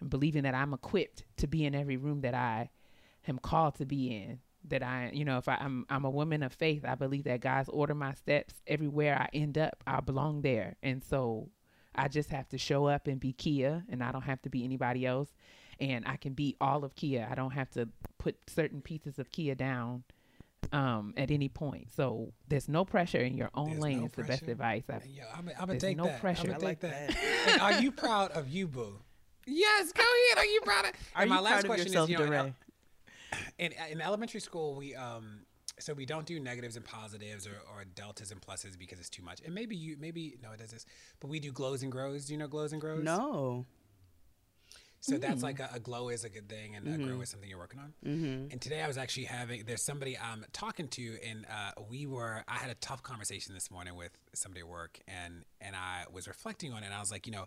and believing that I'm equipped to be in every room that I am called to be in. That I, you know, if I, I'm I'm a woman of faith, I believe that God's order my steps everywhere I end up. I belong there, and so I just have to show up and be Kia, and I don't have to be anybody else. And I can be all of Kia. I don't have to put certain pieces of Kia down um, at any point. So there's no pressure in your own There's lane. no is the best advice. I've, Yo, I'm, I'm gonna There's take no that. pressure. I'm I gonna like take that. that. Are you proud of you, boo? yes, go ahead. Are you proud of? Are And my you last proud of question is, you know, in in, elementary school we um so we don't do negatives and positives or, or deltas and pluses because it's too much. And maybe you maybe no it does this but we do glows and grows. Do you know glows and grows? No. so that's like a, a glow is a good thing and a grow is something you're working on. Mm-hmm. and today i was actually having there's somebody i'm talking to and uh, we were i had a tough conversation this morning with somebody at work and and i was reflecting on it and i was like you know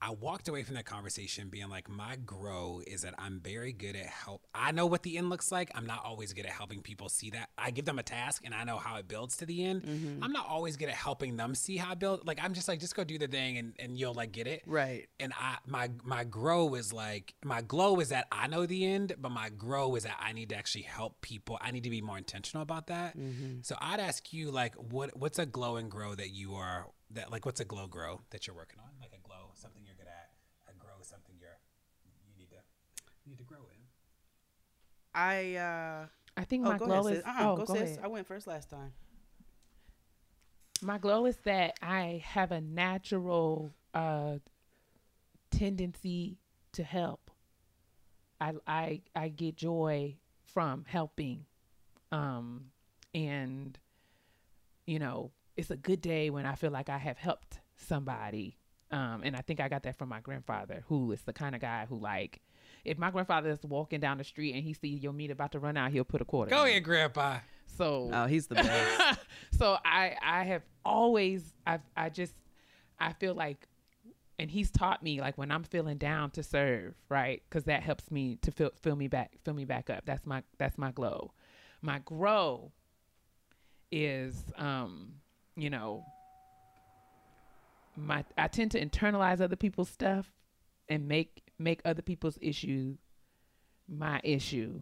I walked away from that conversation being like, my grow is that I'm very good at help. I know what the end looks like. I'm not always good at helping people see that. I give them a task and I know how it builds to the end. Mm-hmm. I'm not always good at helping them see how I build. Like I'm just like, just go do the thing and, and you'll like get it. Right. And I my my grow is like my glow is that I know the end, but my grow is that I need to actually help people. I need to be more intentional about that. Mm-hmm. So I'd ask you like what what's a glow and grow that you are that like what's a glow grow that you're working on? Like a glow, something you're good at. A grow is something you're you need to you need to grow in. I uh I think oh my go glow ahead, is. sis. Uh-uh, oh, go, go sis. ahead. I went first last time. My glow is that I have a natural uh, tendency to help. I I I get joy from helping, um, and you know it's a good day when I feel like I have helped somebody. Um, and I think I got that from my grandfather, who is the kind of guy who like, if my grandfather is walking down the street and he see your meat about to run out, he'll put a quarter. Go in ahead, Grandpa. So Oh, he's the best. so I I have always I I just I feel like and he's taught me like when I'm feeling down to serve, right? Cuz that helps me to feel feel me back fill me back up. That's my that's my glow. My grow is um you know my I tend to internalize other people's stuff and make make other people's issue my issue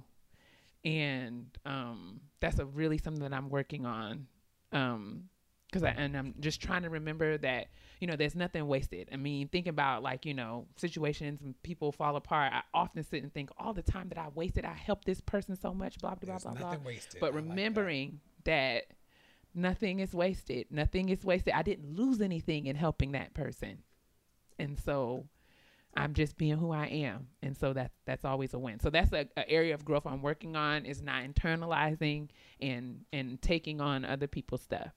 and um, that's a really something that I'm working on. Um, cause I, and I'm just trying to remember that, you know, there's nothing wasted. I mean, think about like, you know, situations and people fall apart. I often sit and think all the time that I wasted, I helped this person so much, blah, blah, There's blah, blah. nothing wasted. But I like that. remembering that nothing is wasted, nothing is wasted. I didn't lose anything in helping that person. And so I'm just being who I am, and so that that's always a win. So that's a, a area of growth I'm working on is not internalizing and and taking on other people's stuff.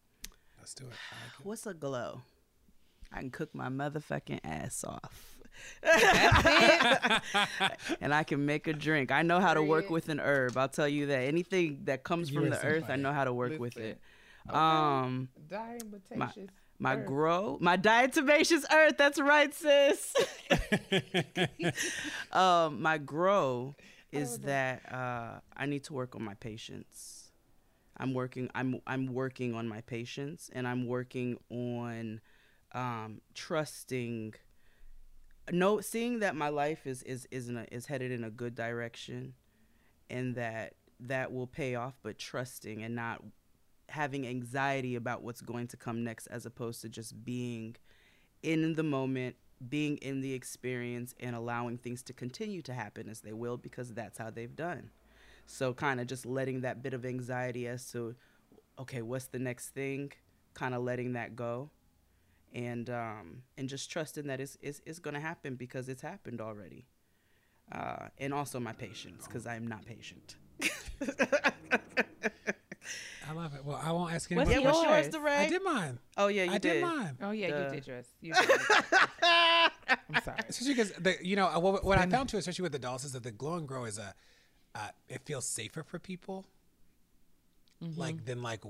Let's do it. Like. What's a glow? I can cook my motherfucking ass off. and I can make a drink. I know how to work with an herb. I'll tell you that. Anything that comes You from the so earth, I know how to work with Listen. it. Um my Earth. grow my diatomaceous earth that's right sis. Um my grow is that uh i need to work on my patience. I'm working i'm i'm working on my patience and i'm working on um trusting no seeing that my life is is is in a, is headed in a good direction and that that will pay off but trusting and not having anxiety about what's going to come next as opposed to just being in the moment being in the experience and allowing things to continue to happen as they will because that's how they've done. So kind of just letting that bit of anxiety as to okay what's the next thing? Kind of letting that go. And um and just trusting that it's it's, it's going to happen because it's happened already. Uh and also my patience because i'm not patient I love it. Well, I won't ask What's anyone. Yeah, what's yours, yours? DeRay? I did mine. Oh yeah, you I did did. mine. Oh yeah, Duh. you did yours. You did yours. I'm sorry. Especially because the you know what, what I found too, especially with the dolls, is that the glow and grow is a uh, it feels safer for people. Mm-hmm. Like than like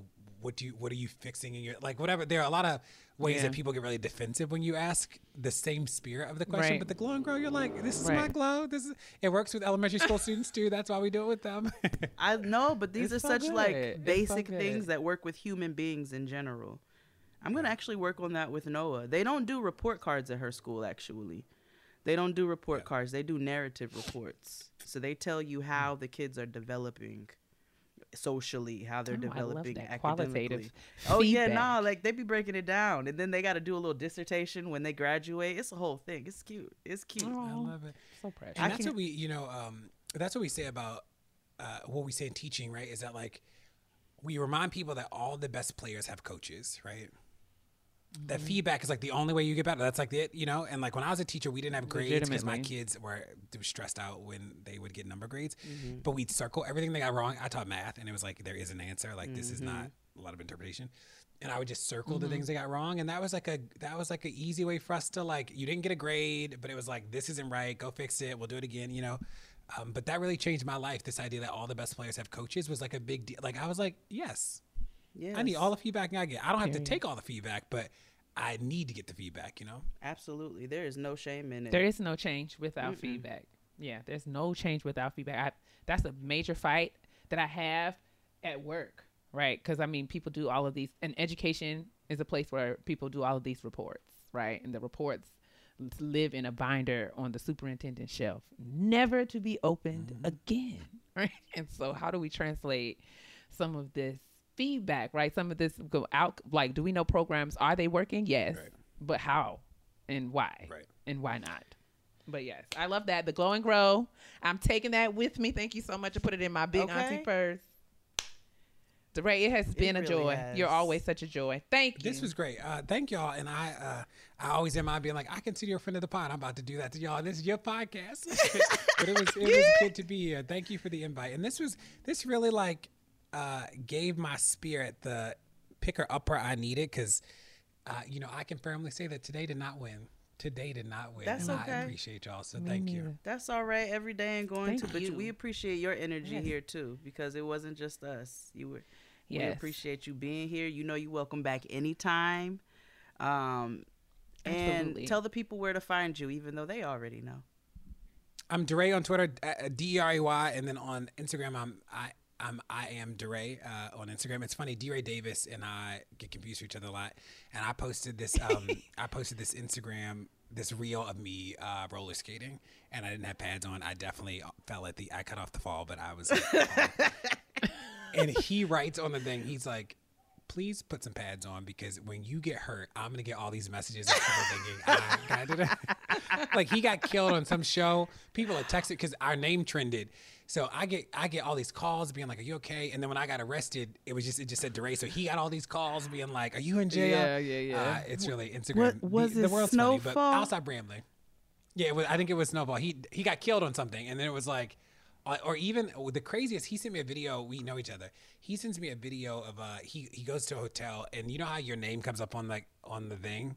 what do you what are you fixing in your like whatever. There are a lot of ways Yeah. that people get really defensive when you ask the same spirit of the question. Right. But the glow and grow, you're like, this is my glow. This is it works with elementary school students too. That's why we do it with them. I know, but these It's are so such good. like It's so basic good. things that work with human beings in general. I'm gonna actually work on that with Noah. They don't do report cards at her school. Actually, they don't do report cards. They do narrative reports. So they tell you how hmm. the kids are developing socially, how they're Oh, developing academically. Qualitative Oh yeah, feedback. nah, like they be breaking it down, and then they got to do a little dissertation when they graduate. It's a whole thing. It's cute. It's cute. I love it. so precious. And I that's can- what we, you know, um, that's what we say about uh, what we say in teaching, right? Is that like we remind people that all the best players have coaches, right? That Mm-hmm. feedback is like the only way you get better. That's like it, you know. And like when I was a teacher, we didn't have grades because my kids were stressed out when they would get number grades. Mm-hmm. But we'd circle everything they got wrong. I taught math, and it was like there is an answer. Like this is Mm-hmm. not a lot of interpretation. And I would just circle the things they got wrong, and that was like a that was like an easy way for us to like you didn't get a grade, but it was like this isn't right. Go fix it. We'll do it again. You know. Um, but that really changed my life. This idea that all the best players have coaches was like a big deal. Like I was like, yes, Yeah, I need all the feedback I get. I don't have to take all the feedback, but I need to get the feedback. You know. Absolutely, there is no shame in it. There is no change without feedback. Yeah, there's no change without feedback. I, that's a major fight that I have at work, right? Because I mean, people do all of these, and education is a place where people do all of these reports, right? And the reports live in a binder on the superintendent's shelf, never to be opened mm-hmm. again, right? And so, how do we translate some of this feedback, right? Some of this go out, like, do we know programs? Are they working? Yes, Right. but how and why? Right. and why not? But yes, I love that. The glow and grow. I'm taking that with me. Thank you so much. I put it in my big auntie Okay. purse. DeRay, it has been a really joy. You're always such a joy. Thank you. This was great. Uh, thank y'all. And I, uh, I always am. I being like, I consider you a friend of the pod. I'm about to do that to y'all. This is your podcast. but it was, it was good to be here. Thank you for the invite. And this was, this really like, uh, gave my spirit the picker upper I needed because, uh, you know, I can firmly say that today did not win. Today did not win. That's and I okay. appreciate y'all. So Me thank you. That's all right. Every day and going Thank to, but you. we appreciate your energy Yes. here too because it wasn't just us. You were. We appreciate you being here. You know, you welcome back anytime. Um, Absolutely. and tell the people where to find you, even though they already know. I'm DeRay on Twitter, uh, D E R A Y, and then on Instagram, I'm I. I'm I am DeRay uh, on Instagram. It's funny, DeRay Davis and I get confused for each other a lot. And I posted this um, I posted this Instagram this reel of me uh, roller skating, and I didn't have pads on. I definitely fell at the I cut off the fall, but I was. and he writes on the thing, he's like, please put some pads on because when you get hurt, I'm gonna get all these messages of people thinking I got it. like he got killed on some show. People are texting because our name trended. So I get I get all these calls being like, "Are you okay?" And then when I got arrested, it was just it just said DeRay. So he got all these calls being like, "Are you in jail?" Yeah, yeah, yeah. Uh, it's really Instagram. What- was the, it the world's funny, but Snowfall? I'll. Yeah, it was, I think it was Snowball. He he got killed on something, and then it was like, uh, or even the craziest. He sent me a video. We know each other. He sends me a video of uh he he goes to a hotel, and you know how your name comes up on like on the thing.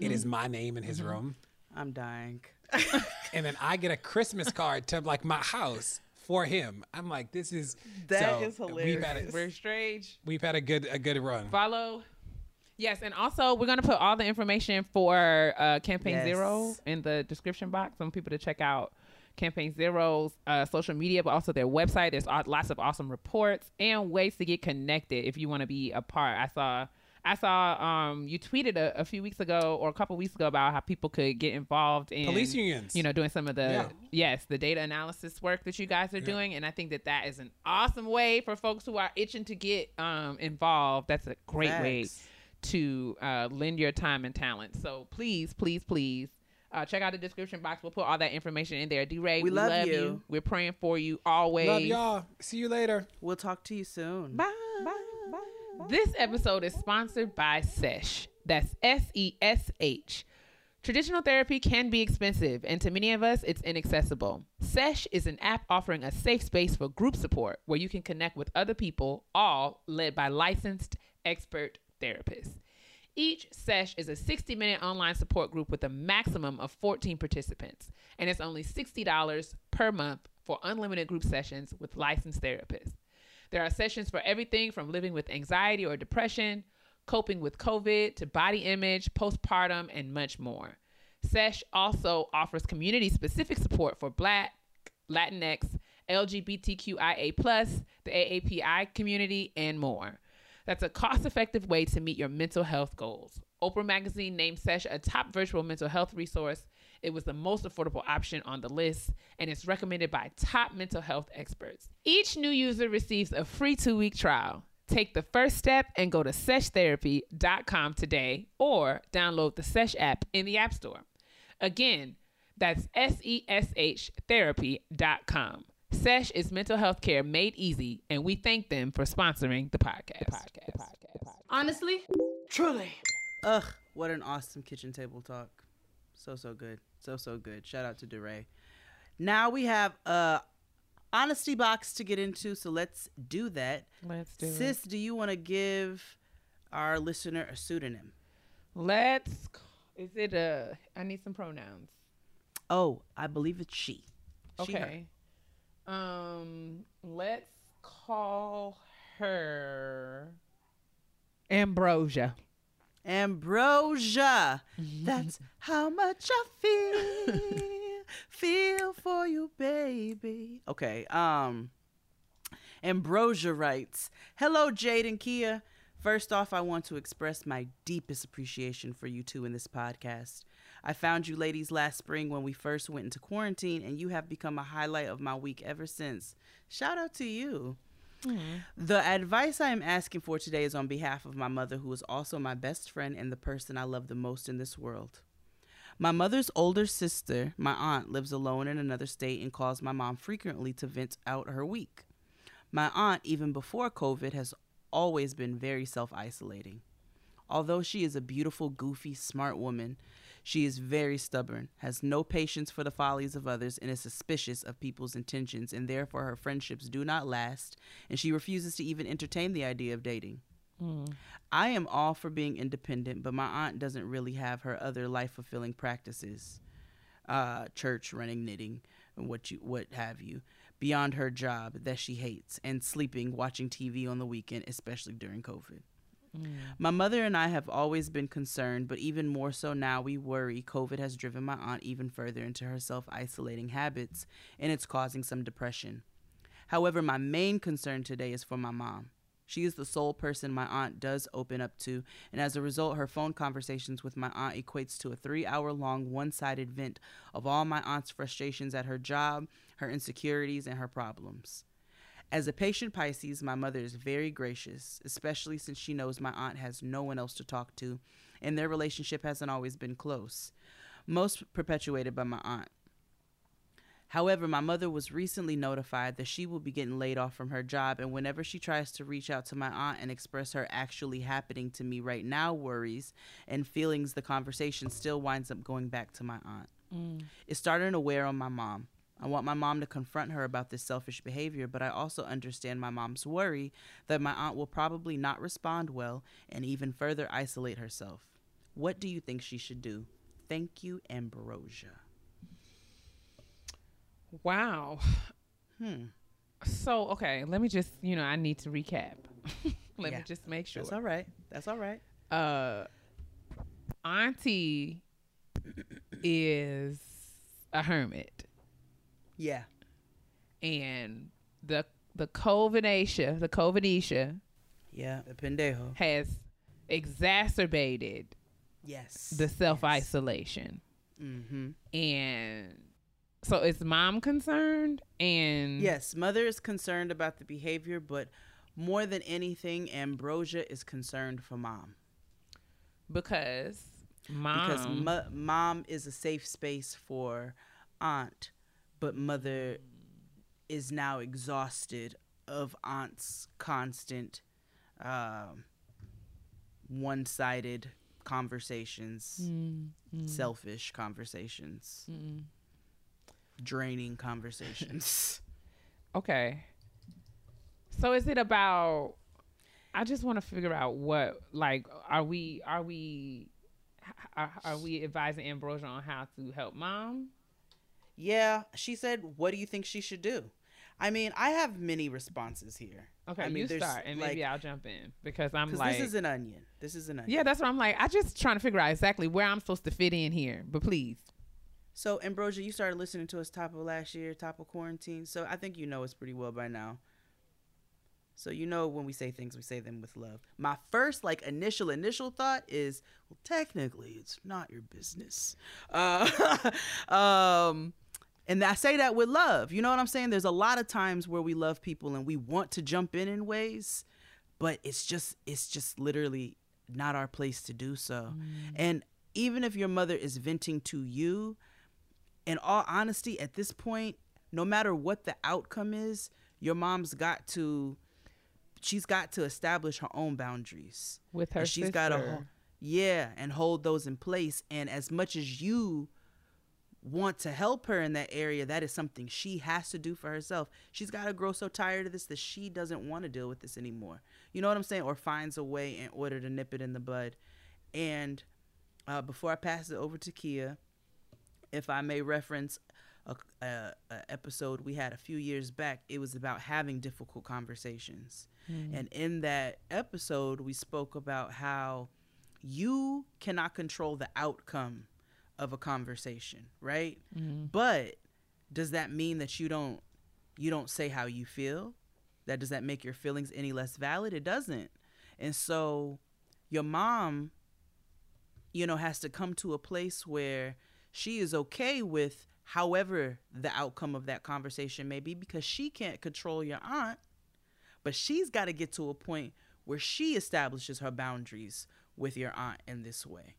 It is my name in his room, I'm dying. and then I get a Christmas card to like my house for him. I'm like, this is That so is We've had a, We're strange. we've had a good a good run. Follow. Yes, and also we're gonna put all the information for uh, Campaign Yes. Zero in the description box. Some people to check out Campaign Zero's uh, social media, but also their website. There's lots of awesome reports and ways to get connected if you want to be a part. I saw. I saw um, you tweeted a, a few weeks ago or a couple weeks ago about how people could get involved in Police unions. You know, doing some of the Yeah. yes, the data analysis work that you guys are doing, and I think that that is an awesome way for folks who are itching to get um, involved. That's a great way to uh, lend your time and talent. So please, please, please. Uh, check out the description box. We'll put all that information in there. DeRay, We we, love love, you. you. We're praying for you always. Love y'all. See you later. We'll talk to you soon. Bye. Bye. Bye. This episode is sponsored by Sesh. That's S E S H. Traditional therapy can be expensive, and to many of us, it's inaccessible. Sesh is an app offering a safe space for group support where you can connect with other people, all led by licensed expert therapists. Each sesh is a 60 minute online support group with a maximum of 14 participants, and it's only $60 per month for unlimited group sessions with licensed therapists. There are sessions for everything from living with anxiety or depression, coping with COVID to body image, postpartum, and much more. SESH also offers community specific support for Black, Latinx, LGBTQIA, the AAPI community, and more. That's a cost effective way to meet your mental health goals. Oprah Magazine named SESH a top virtual mental health resource. It was the most affordable option on the list, and it's recommended by top mental health experts. Each new user receives a free two week trial. Take the first step and go to seshtherapy.com today or download the Sesh app in the App Store. Again, that's S E S H therapy.com. Sesh is mental health care made easy, and we thank them for sponsoring the podcast. The podcast. The podcast. Honestly, Truly. Ugh, what an awesome kitchen table talk. So, so good. So, so good. Shout out to DeRay. Now we have a honesty box to get into, so let's do that. Let's do it. Sis, do you want to give our listener a pseudonym? Let's. Is it a? I need some pronouns. Oh, I believe it's she. She, her. Okay. Um, let's call her Ambrosia. Ambrosia. That's how much I feel. feel for you, baby. Okay. Um Ambrosia writes, "Hello Jade and Kia. First off, I want to express my deepest appreciation for you two in this podcast. I found you ladies last spring when we first went into quarantine and you have become a highlight of my week ever since. Shout out to you." The advice I am asking for today is on behalf of my mother, who is also my best friend and the person I love the most in this world. My mother's older sister, my aunt, lives alone in another state and calls my mom frequently to vent out her week. My aunt, even before COVID, has always been very self isolating. Although she is a beautiful, goofy, smart woman, she is very stubborn, has no patience for the follies of others, and is suspicious of people's intentions, and therefore her friendships do not last, and she refuses to even entertain the idea of dating. I am all for being independent, but my aunt doesn't really have her other life fulfilling practices, uh, church, running, knitting, and what you what have you, beyond her job that she hates, and sleeping, watching TV on the weekend, especially during COVID. Mm. My mother and I have always been concerned, but even more so now, we worry COVID has driven my aunt even further into her self isolating habits and it's causing some depression. However, my main concern today is for my mom. She is the sole person my aunt does open up to, and as a result, her phone conversations with my aunt equates to a three hour long one sided vent of all my aunt's frustrations at her job, her insecurities, and her problems. As a patient Pisces, my mother is very gracious, especially since she knows my aunt has no one else to talk to, and their relationship hasn't always been close, most perpetuated by my aunt. However, my mother was recently notified that she will be getting laid off from her job, and whenever she tries to reach out to my aunt and express her actually happening to me right now worries and feelings, the conversation still winds up going back to my aunt. Mm. It's starting to wear on my mom. I want my mom to confront her about this selfish behavior, but I also understand my mom's worry that my aunt will probably not respond well and even further isolate herself. What do you think she should do? Thank you, Ambrosia. Wow. Hmm. So okay, let me just you know I need to recap. let Yeah. me just make sure. That's all right. That's all right. uh auntie is a hermit Yeah. and the the covidisha the covidisha Yeah. the pendejo. has exacerbated Yes. the self-isolation Mm-hmm. and so is mom concerned and Yes, mother is concerned about the behavior, but more than anything, Ambrosia is concerned for mom. because mom because mo- mom is a safe space for aunt, but mother is now exhausted of aunt's constant, um, one-sided conversations, Mm, mm, selfish conversations, mm. draining conversations. Okay. So is it about I just want to figure out what like are we are we are, are we advising Ambrosia on how to help mom? Yeah, she said, "What do you think she should do?" I mean, I have many responses here. Okay, I mean, you start and maybe like- I'll jump in because I'm like this is an onion. This is an onion. Yeah, that's what I'm like. I just trying to figure out exactly where I'm supposed to fit in here. But please. So, Ambrosia, you started listening to us top of last year, top of quarantine. So, I think you know us pretty well by now. So, you know when we say things, we say them with love. My first, like, initial, initial thought is, well, technically, it's not your business. Uh, um, and I say that with love. You know what I'm saying? There's a lot of times where we love people and we want to jump in in ways, but it's just, it's just literally not our place to do so. Mm. And even if your mother is venting to you, in all honesty, at this point, no matter what the outcome is, your mom's got to she's got to establish her own boundaries. With her And she's got to yeah, and hold those in place and as much as you want to help her in that area, that is something she has to do for herself. She's got to grow so tired of this that she doesn't want to deal with this anymore. You know what I'm saying? Or finds a way in order to nip it in the bud. And uh, before I pass it over to Kia, if I may reference a, a, a episode we had a few years back, it was about having difficult conversations. And in that episode, we spoke about how you cannot control the outcome of a conversation, right? Mm-hmm. But does that mean that you don't you don't say how you feel? That does that make your feelings any less valid? It doesn't. And so your mom you know has to come to a place where she is okay with however the outcome of that conversation may be because she can't control your aunt but she's got to get to a point where she establishes her boundaries with your aunt in this way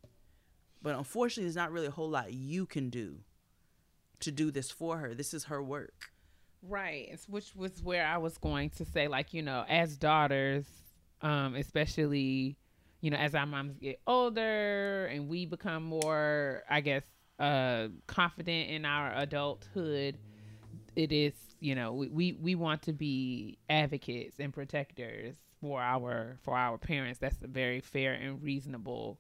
but unfortunately there's not really a whole lot you can do to do this for her this is her work Right. Which was where I was going to say, like, you know, as daughters, um, especially, you know, as our moms get older and we become more, I guess, uh, confident in our adulthood, it is, you know, we, we, we want to be advocates and protectors for our for our parents. That's a very fair and reasonable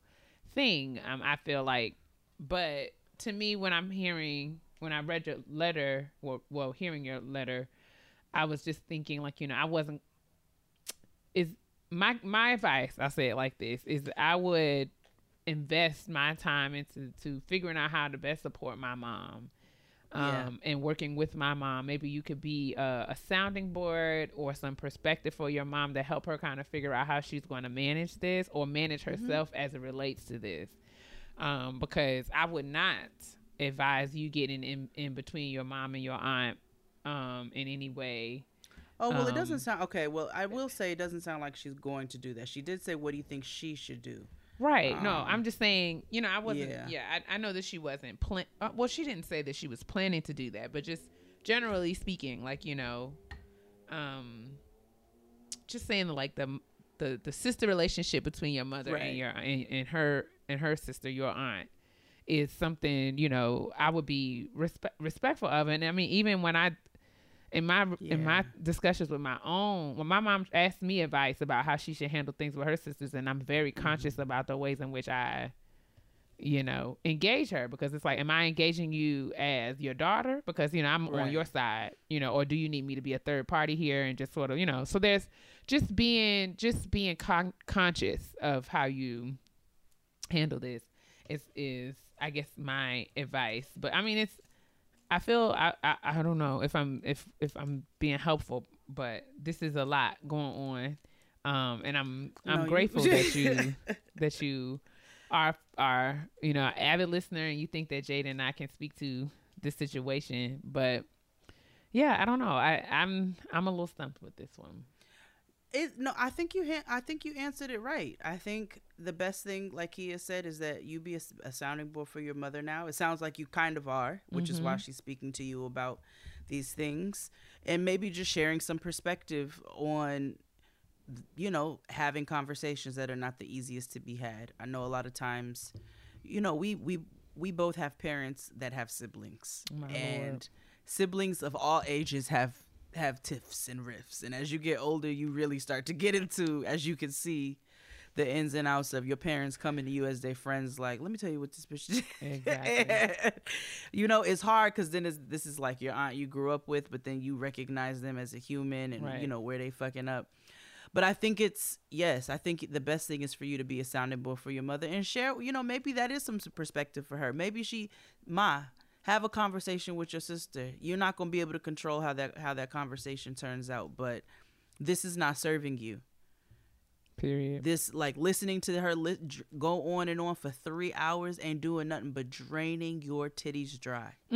thing. Um, I feel like, but to me, when I'm hearing when I read your letter, well, well, hearing your letter, I was just thinking like, you know, I wasn't. Is my my advice? I say it like this: is I would invest my time into to figuring out how to best support my mom. Um, Yeah. and working with my mom, maybe you could be a, a sounding board or some perspective for your mom to help her kind of figure out how she's going to manage this or manage herself as it relates to this. Um, because I would not advise you getting in, in between your mom and your aunt um, in any way. oh well it Um, doesn't sound okay well i will say it doesn't sound like she's going to do that she did say what do you think she should do Right. no, Um, I'm just saying, you know, I wasn't, yeah. yeah, I, I know that she wasn't plan. Uh, well, she didn't say that she was planning to do that, but just generally speaking, like, you know, um, just saying like the, the, the sister relationship between your mother Right. and your, and, and her, and her sister, your aunt, is something, you know, I would be respe- respectful of. And I mean, even when I, in my in my discussions with my own when my mom asked me advice about how she should handle things with her sisters and i'm very Mm-hmm. conscious about the ways in which i you know engage her because it's like am i engaging you as your daughter? Because you know i'm on your side you know or do you need me to be a third party here and just sort of you know so there's just being just being con- conscious of how you handle this is is i guess my advice. But i mean it's I feel I, I I don't know if I'm if if I'm being helpful, but this is a lot going on, um, and I'm I'm No, you- grateful that you that you are are you know an avid listener and you think that Jade and I can speak to this situation, but yeah, I don't know. I I'm I'm a little stumped with this one. It no, I think you ha- I think you answered it right. I think the best thing, like he has said, is that you be a sounding board for your mother now. It sounds like you kind of are, which is why mm-hmm. she's speaking to you about these things, and maybe just sharing some perspective on you know, having conversations that are not the easiest to be had. I know a lot of times, you know, we we we both have parents that have siblings, My and Lord. siblings of all ages have have tiffs and riffs. And as you get older, you really start to get into, as you can see, the ins and outs of your parents coming to you as their friends. Like, let me tell you what this bitch did. Exactly. you know, it's hard because then it's, this is like your aunt you grew up with, but then you recognize them as a human and Right. you know where they fucking up. But I think it's yes. I think the best thing is for you to be a sounding board for your mother and share. You know, maybe that is some perspective for her. Maybe she, ma, have a conversation with your sister. You're not gonna be able to control how that how that conversation turns out, but this is not serving you. Period. This like listening to her li- go on and on for three hours and doing nothing but draining your titties dry.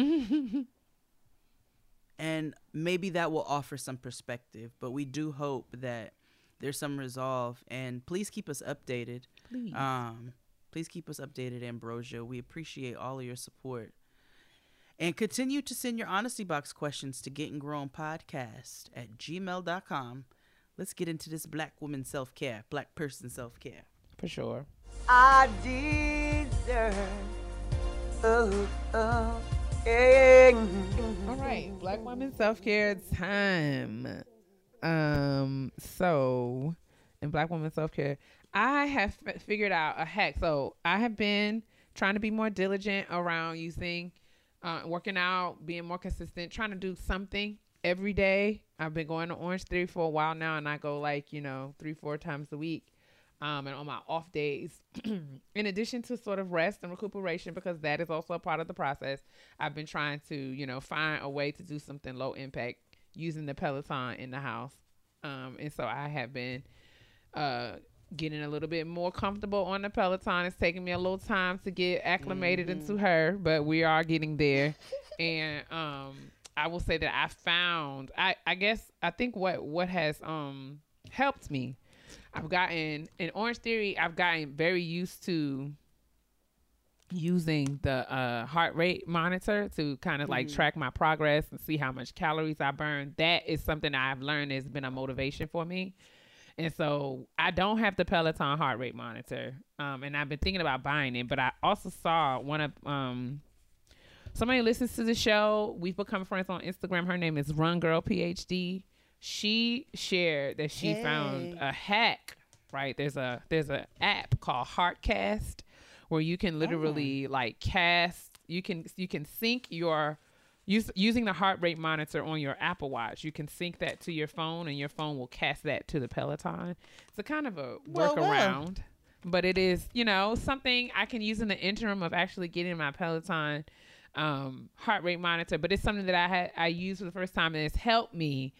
and maybe that will offer some perspective. But we do hope that there's some resolve. And please keep us updated. Please. Um, please keep us updated, Ambrosia. We appreciate all of your support. And continue to send your honesty box questions to Getting Grown Podcast at gmail.com. Let's get into this black woman self care, black person self care. For sure. I deserve. Oh, oh, yeah. All right, Black woman self care time. Um, so in Black woman self care, I have f- figured out a hack. So I have been trying to be more diligent around using, uh, working out, being more consistent, trying to do something every day. I've been going to Orange Theory for a while now, and I go like you know three, four times a week. Um, and on my off days, in addition to sort of rest and recuperation, because that is also a part of the process, I've been trying to, you know, find a way to do something low impact using the Peloton in the house. Um, and so I have been uh, getting a little bit more comfortable on the Peloton. It's taking me a little time to get acclimated into her, but we are getting there. and um, I will say that I found, I, I guess, I think what what has um helped me. I've gotten in Orange Theory. I've gotten very used to using the uh, heart rate monitor to kind of like track my progress and see how much calories I burn. That is something I've learned has been a motivation for me. And so I don't have the Peloton heart rate monitor. Um, and I've been thinking about buying it, but I also saw one of um somebody listens to the show. We've become friends on Instagram. Her name is Run Girl PhD. She shared that she found a hack. Right there's a there's an app called Heartcast where you can literally like cast. You can you can sync your use, using the heart rate monitor on your Apple Watch. You can sync that to your phone, and your phone will cast that to the Peloton. It's a kind of a Well, well. workaround but it is you know something i can use in the interim of actually getting my peloton um, heart rate monitor but it's something that i had i used for the first time and it's helped me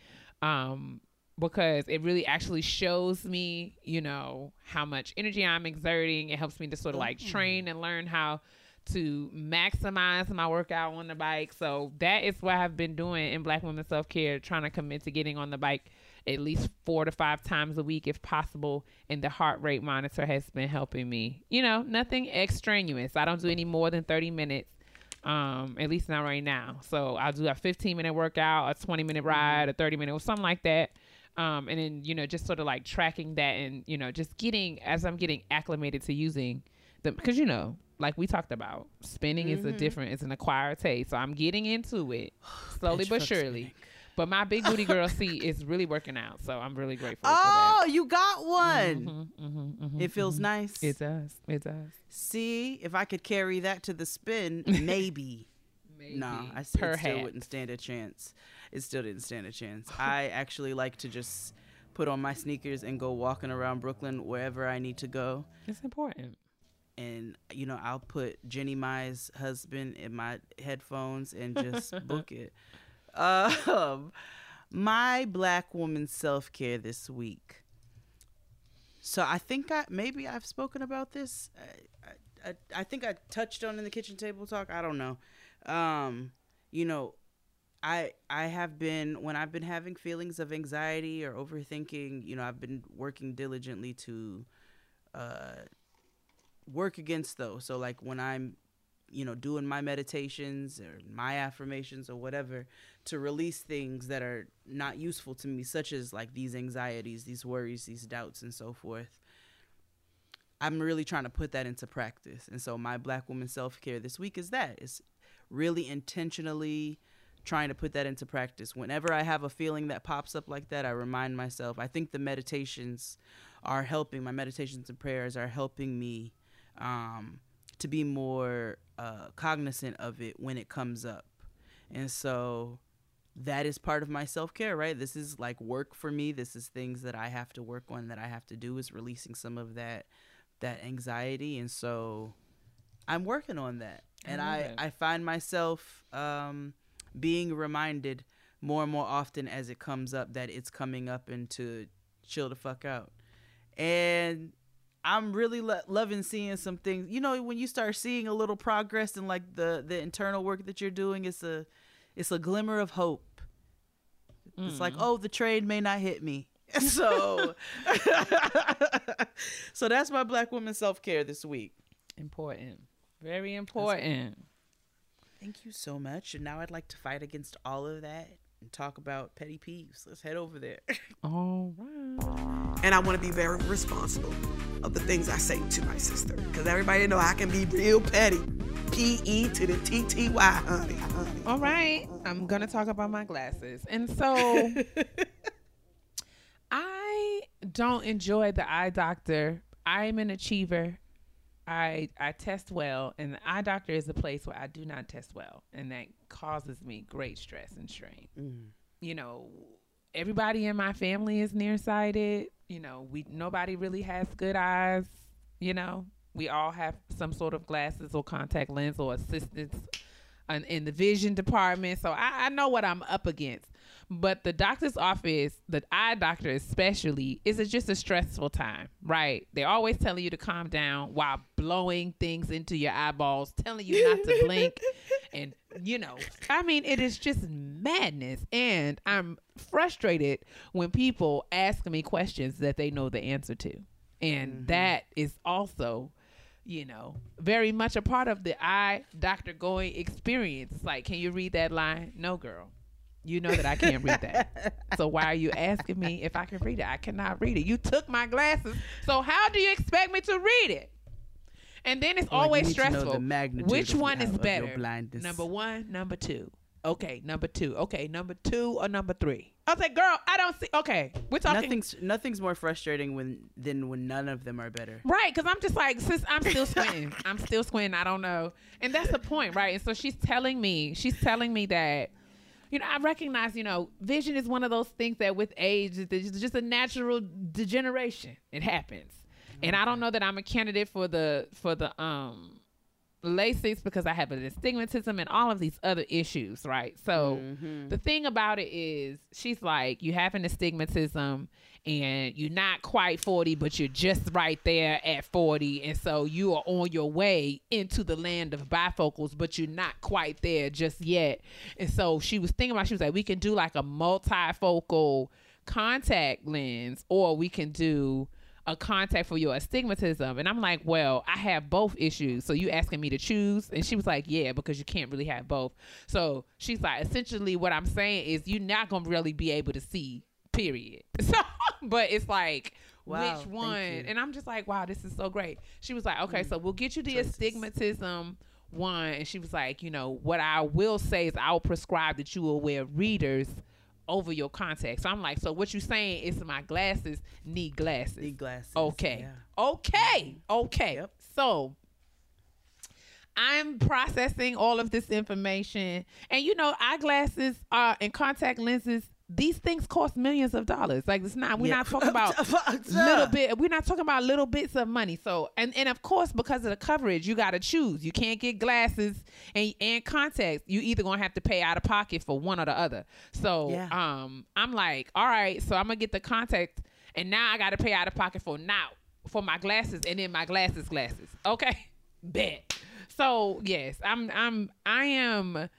um, because it really actually shows me you know how much energy i'm exerting it helps me to sort of like train and learn how to maximize my workout on the bike. So that is what i've been doing in black women self-care trying to commit to getting on the bike at least four to five times a week if possible. And the heart rate monitor has been helping me. You know nothing extraneous. I don't do any more than 30 minutes um at least not right now. So i'll do a 15 minute workout a 20 minute ride a 30 minute or something like that. Um and then you know just sort of like tracking that and you know just getting as i'm getting acclimated to using because you know like we talked about spinning is a different it's an acquired taste so i'm getting into it slowly but surely spinning. but my big booty girl seat is really working out, so I'm really grateful for Oh, you got one. Mhm, mhm, mhm, It feels mhm. nice. It does. It does. See, if I could carry that to the spin, maybe. Maybe. No, I still Perhaps. wouldn't stand a chance. It still didn't stand a chance. I actually like to just put on my sneakers and go walking around Brooklyn wherever I need to go. It's important. And you know, I'll put Jenny Mai's husband in my headphones and just book it. Um, my black woman self care this week. So I think I maybe I've spoken about this. I, I, I think I touched on in the kitchen table talk. I don't know. Um, you know, I I have been when I've been having feelings of anxiety or overthinking. You know, I've been working diligently to uh, work against those. So like when I'm you know, doing my meditations or my affirmations or whatever to release things that are not useful to me, such as like these anxieties, these worries, these doubts, and so forth. I'm really trying to put that into practice. And so my black woman self-care this week is that. It's really intentionally trying to put that into practice. Whenever I have a feeling that pops up like that, I remind myself. I think the meditations are helping. My meditations and prayers are helping me um, to be more uh, cognizant of it when it comes up. And so that is part of my self-care, right? This is like work for me. This is things that I have to work on that I have to do is releasing some of that that anxiety and so I'm working on that. And I I. I find myself um, being reminded more and more often as it comes up that it's coming up and to chill the fuck out. And I'm really lo- loving seeing some things. You know, when you start seeing a little progress in like the the internal work that you're doing, it's a it's a glimmer of hope. It's like, mm. oh, the train may not hit me. So, so that's my black woman self care this week. Important. Very important. Thank you so much. And now I'd like to fight against all of that and talk about petty peeves. Let's head over there. All right. and I want to be very responsible of the things I say to my sister because everybody know I can be real petty. P E to the T T Y, honey. honey. All right. I'm going to talk about my glasses. And so I don't enjoy the eye doctor. I'm an achiever. I I test well, and the eye doctor is a place where I do not test well, and that causes me great stress and strain. Mm. You know, everybody in my family is nearsighted. You know, we nobody really has good eyes. You know, we all have some sort of glasses or contact lens or assistance in, in the vision department. So I, I know what I'm up against. But the doctor's office, the eye doctor especially, is just a stressful time, right? They're always telling you to calm down while blowing things into your eyeballs, telling you not to blink. And, you know, I mean, it is just madness. And I'm frustrated when people ask me questions that they know the answer to. And mm-hmm. that is also you know, very much a part of the eye doctor going experience. It's like, can you read that line? No, girl. You know that I can't read that. So why are you asking me if I can read it? I cannot read it. You took my glasses. So how do you expect me to read it? And then it's Like, you always need to know the stressful. Which one is better? Number one, number two. Okay, number two. Okay, number two or number three. I was like, girl, I don't see. Okay, we're talking. Nothing's nothing's more frustrating when than when none of them are better. Right, because I'm just like, since I'm still squinting. I'm still squinting. I don't know. And that's the point, right? And so she's telling me, she's telling me that, you know, I recognize, you know, vision is one of those things that with age, it's just a natural degeneration. It happens. And I don't know that I'm a candidate for the, for the, um, LASIK because I have an astigmatism and all of these other issues, right? So the thing about it is, she's like, you have an astigmatism and you're not quite 40, but you're just right there at 40. And so you are on your way into the land of bifocals, but you're not quite there just yet. And so she was thinking about, she was like, we can do like a multifocal contact lens, or we can do a contact for your astigmatism. And I'm like, well, I have both issues. So you asking me to choose? And she was like, yeah, because you can't really have both. So she's like, essentially what I'm saying is you're not going to really be able to see, period. So, but it's like, Wow, which one? And I'm just like, wow, this is so great. She was like, okay, so mm, we'll get you the Choices. astigmatism one. And she was like, you know, what I will say is I'll prescribe that you will wear readers over your contacts. So I'm like, so what you saying is my glasses need glasses. Need glasses. Okay. Yeah. Okay. Mm-hmm. Okay. Yep. So I'm processing all of this information. And you know, eyeglasses are and contact lenses, these things cost millions of dollars. Like it's not we're Yeah. not talking about little bit we're not talking about little bits of money. So and, and of course because of the coverage, you gotta choose. You can't get glasses and and contacts. You either gonna have to pay out of pocket for one or the other. So Yeah. um I'm like, all right, so I'm gonna get the contact and now I gotta pay out of pocket for now for my glasses and then my glasses glasses. Okay? Bet. So yes, I'm I'm I am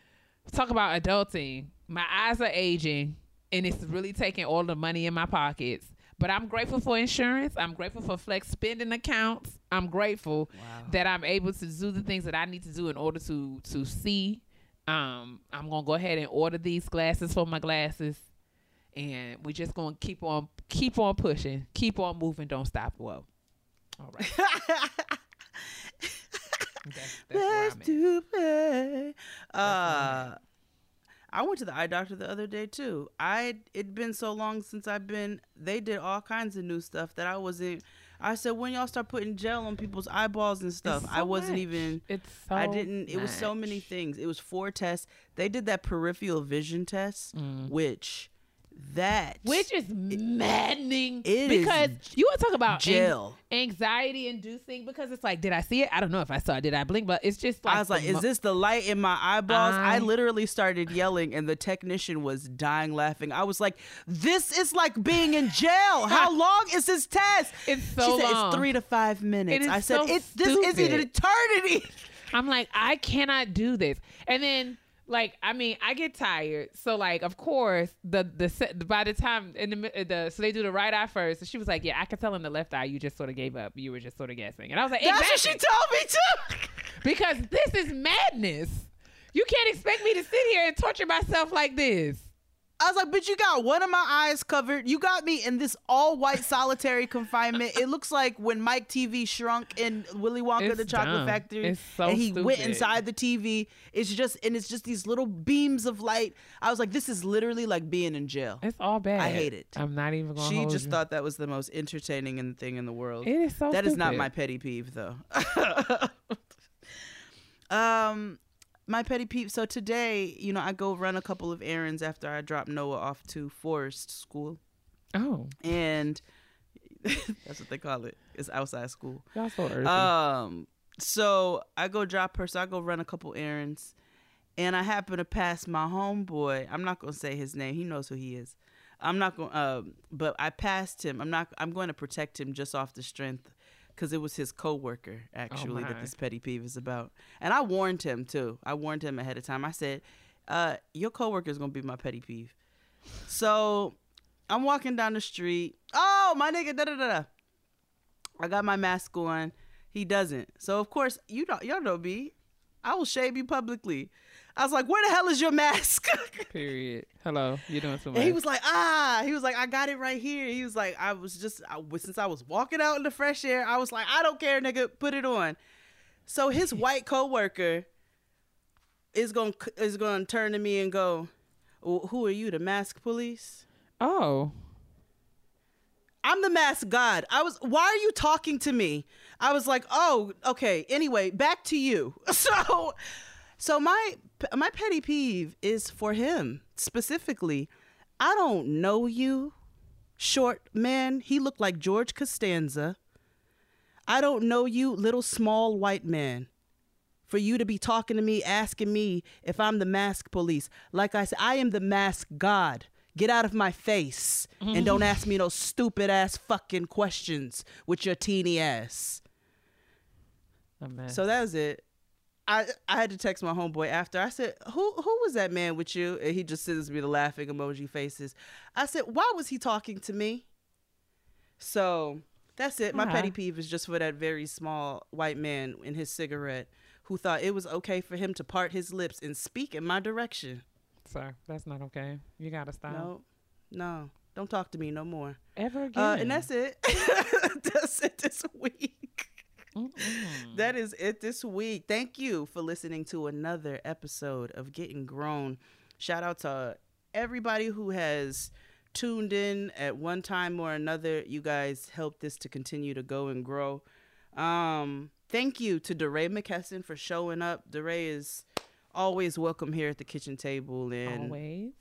talk about adulting. My eyes are aging and it's really taking all the money in my pockets. But I'm grateful for insurance. I'm grateful for flex spending accounts. I'm grateful that I'm able to do the things that I need to do in order to to see. Um, I'm gonna go ahead and order these glasses for my glasses, and we're just gonna keep on keep on pushing, keep on moving, don't stop. Whoa. All right. that's, that's Let's do it. Uh, I went to the eye doctor the other day too. I it'd been so long since I've been. They did all kinds of new stuff that I wasn't. I said when y'all start putting gel on people's eyeballs and stuff. It's I wasn't much. even. It's so I didn't. It was so many things. It was four tests. They did that peripheral vision test, Mm. which that which is maddening. it is because you want to talk about ang- gel. anxiety inducing because it's like, did I see it? I don't know if I saw it. Did I blink? But it's just like I was like, "Is mo- this the light in my eyeballs?" I, I- literally started yelling, and the technician was dying laughing. I was like, "This is like being in jail. How long is this test?" It's she so said, long. "It's three to five minutes." I said, so "It this is an eternity." I'm like, I cannot do this. And then like I mean, I get tired. So like, of course, the the by the time in the the so they do the right eye first. And she was like, yeah, I could tell in the left eye you just sort of gave up. You were just sort of guessing. And I was like, That's exactly. what she told me too. because this is madness. You can't expect me to sit here and torture myself like this. I was like, "But you got one of my eyes covered. You got me in this all white solitary confinement. It looks like when Mike TV shrunk in Willy Wonka It's the Chocolate dumb. Factory, It's so and he went inside the TV. It's just and it's just these little beams of light. I was like, this is literally like being in jail. It's all bad. I hate it. I'm not even going to She just thought that was the most entertaining thing in the world. it is so That is not my petty peeve though. um my petty peeve so today, you know, I go run a couple of errands after I drop Noah off to Forest School Oh, and that's what they call it. It's outside school. y'all so earthy. Um, so I go drop her. So I go run a couple errands, and I happen to pass my homeboy. I'm not gonna say his name. He knows who he is. I'm not going. Um, but I passed him. I'm not. I'm going to protect him just off the strength, because it was his coworker actually that this petty peeve is about. And I warned him too. I warned him ahead of time. I said, uh, "Your coworker is gonna be my petty peeve." So I'm walking down the street. Oh, my nigga, da da da. da. I got my mask on. He doesn't. So of course, you know, y'all know me. I will shame you publicly. I was like, "Where the hell is your mask?" Period. Hello, you doing much. and he was like, "Ah." He was like, "I got it right here." He was like, "I was just I, was- since I was walking out in the fresh air, I was like, I don't care, nigga, put it on." So his white coworker is going to is going to turn to me and go, "Well, "Who are you, the mask police?" oh, I'm the mask god. I was why are you talking to me? I was like, "Oh, okay. Anyway, back to you." So so my my petty peeve is for him specifically. I don't know you, short man. He looked like George Costanza. I don't know you, little small white man. For you to be talking to me, asking me if I'm the mask police. Like I said, I am the mask god. Get out of my face and don't ask me those stupid ass fucking questions with your teeny ass. So that was it. I I had to text my homeboy after. I said, "Who who was that man with you?" And he just sends me the laughing emoji faces. I said, "Why was he talking to me?" So that's it. My petty Uh-huh. peeve is just for that very small white man in his cigarette who thought it was okay for him to part his lips and speak in my direction. sir, that's not okay. You gotta stop. No, no, don't talk to me no more. Ever again. Uh, and that's it. that's it this week. That is it this week. Thank you for listening to another episode of Getting Grown. Shout out to everybody who has tuned in at one time or another. You guys helped this to continue to go and grow. Um, thank you to DeRay McKesson for showing up. DeRay is always welcome here at the kitchen table and Always.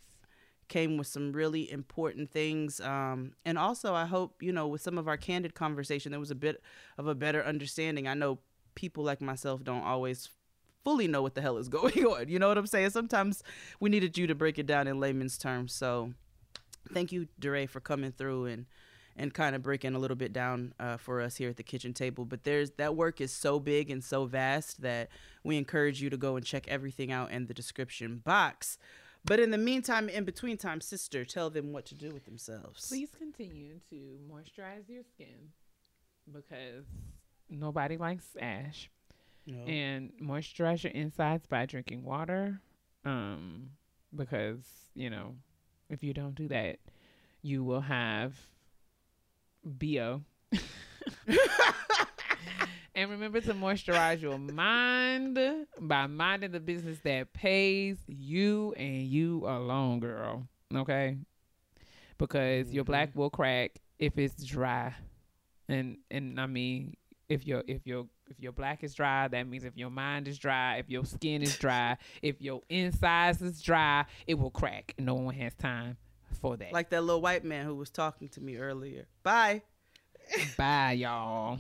Came with some really important things. Um, and also, I hope, you know, with some of our candid conversation, there was a bit of a better understanding. I know people like myself don't always fully know what the hell is going on. You know what I'm saying? Sometimes we needed you to break it down in layman's terms. So thank you, DeRay, for coming through and and kind of breaking a little bit down uh, for us here at the kitchen table. But there's that work is so big and so vast that we encourage you to go and check everything out in the description box. But in the meantime, in between time, sister, tell them what to do with themselves. Please continue to moisturize your skin because nobody likes ash. No. And moisturize your insides by drinking water. Um, because, you know, if you don't do that, you will have BO. and remember to moisturize your mind by minding the business that pays you and you alone, girl. Okay? Because your black mm-hmm. will crack if it's dry. And and I mean if your if your if your black is dry, that means if your mind is dry, if your skin is dry, if your insides is dry, it will crack. No one has time for that. like that little white man who was talking to me earlier. Bye. Bye, y'all.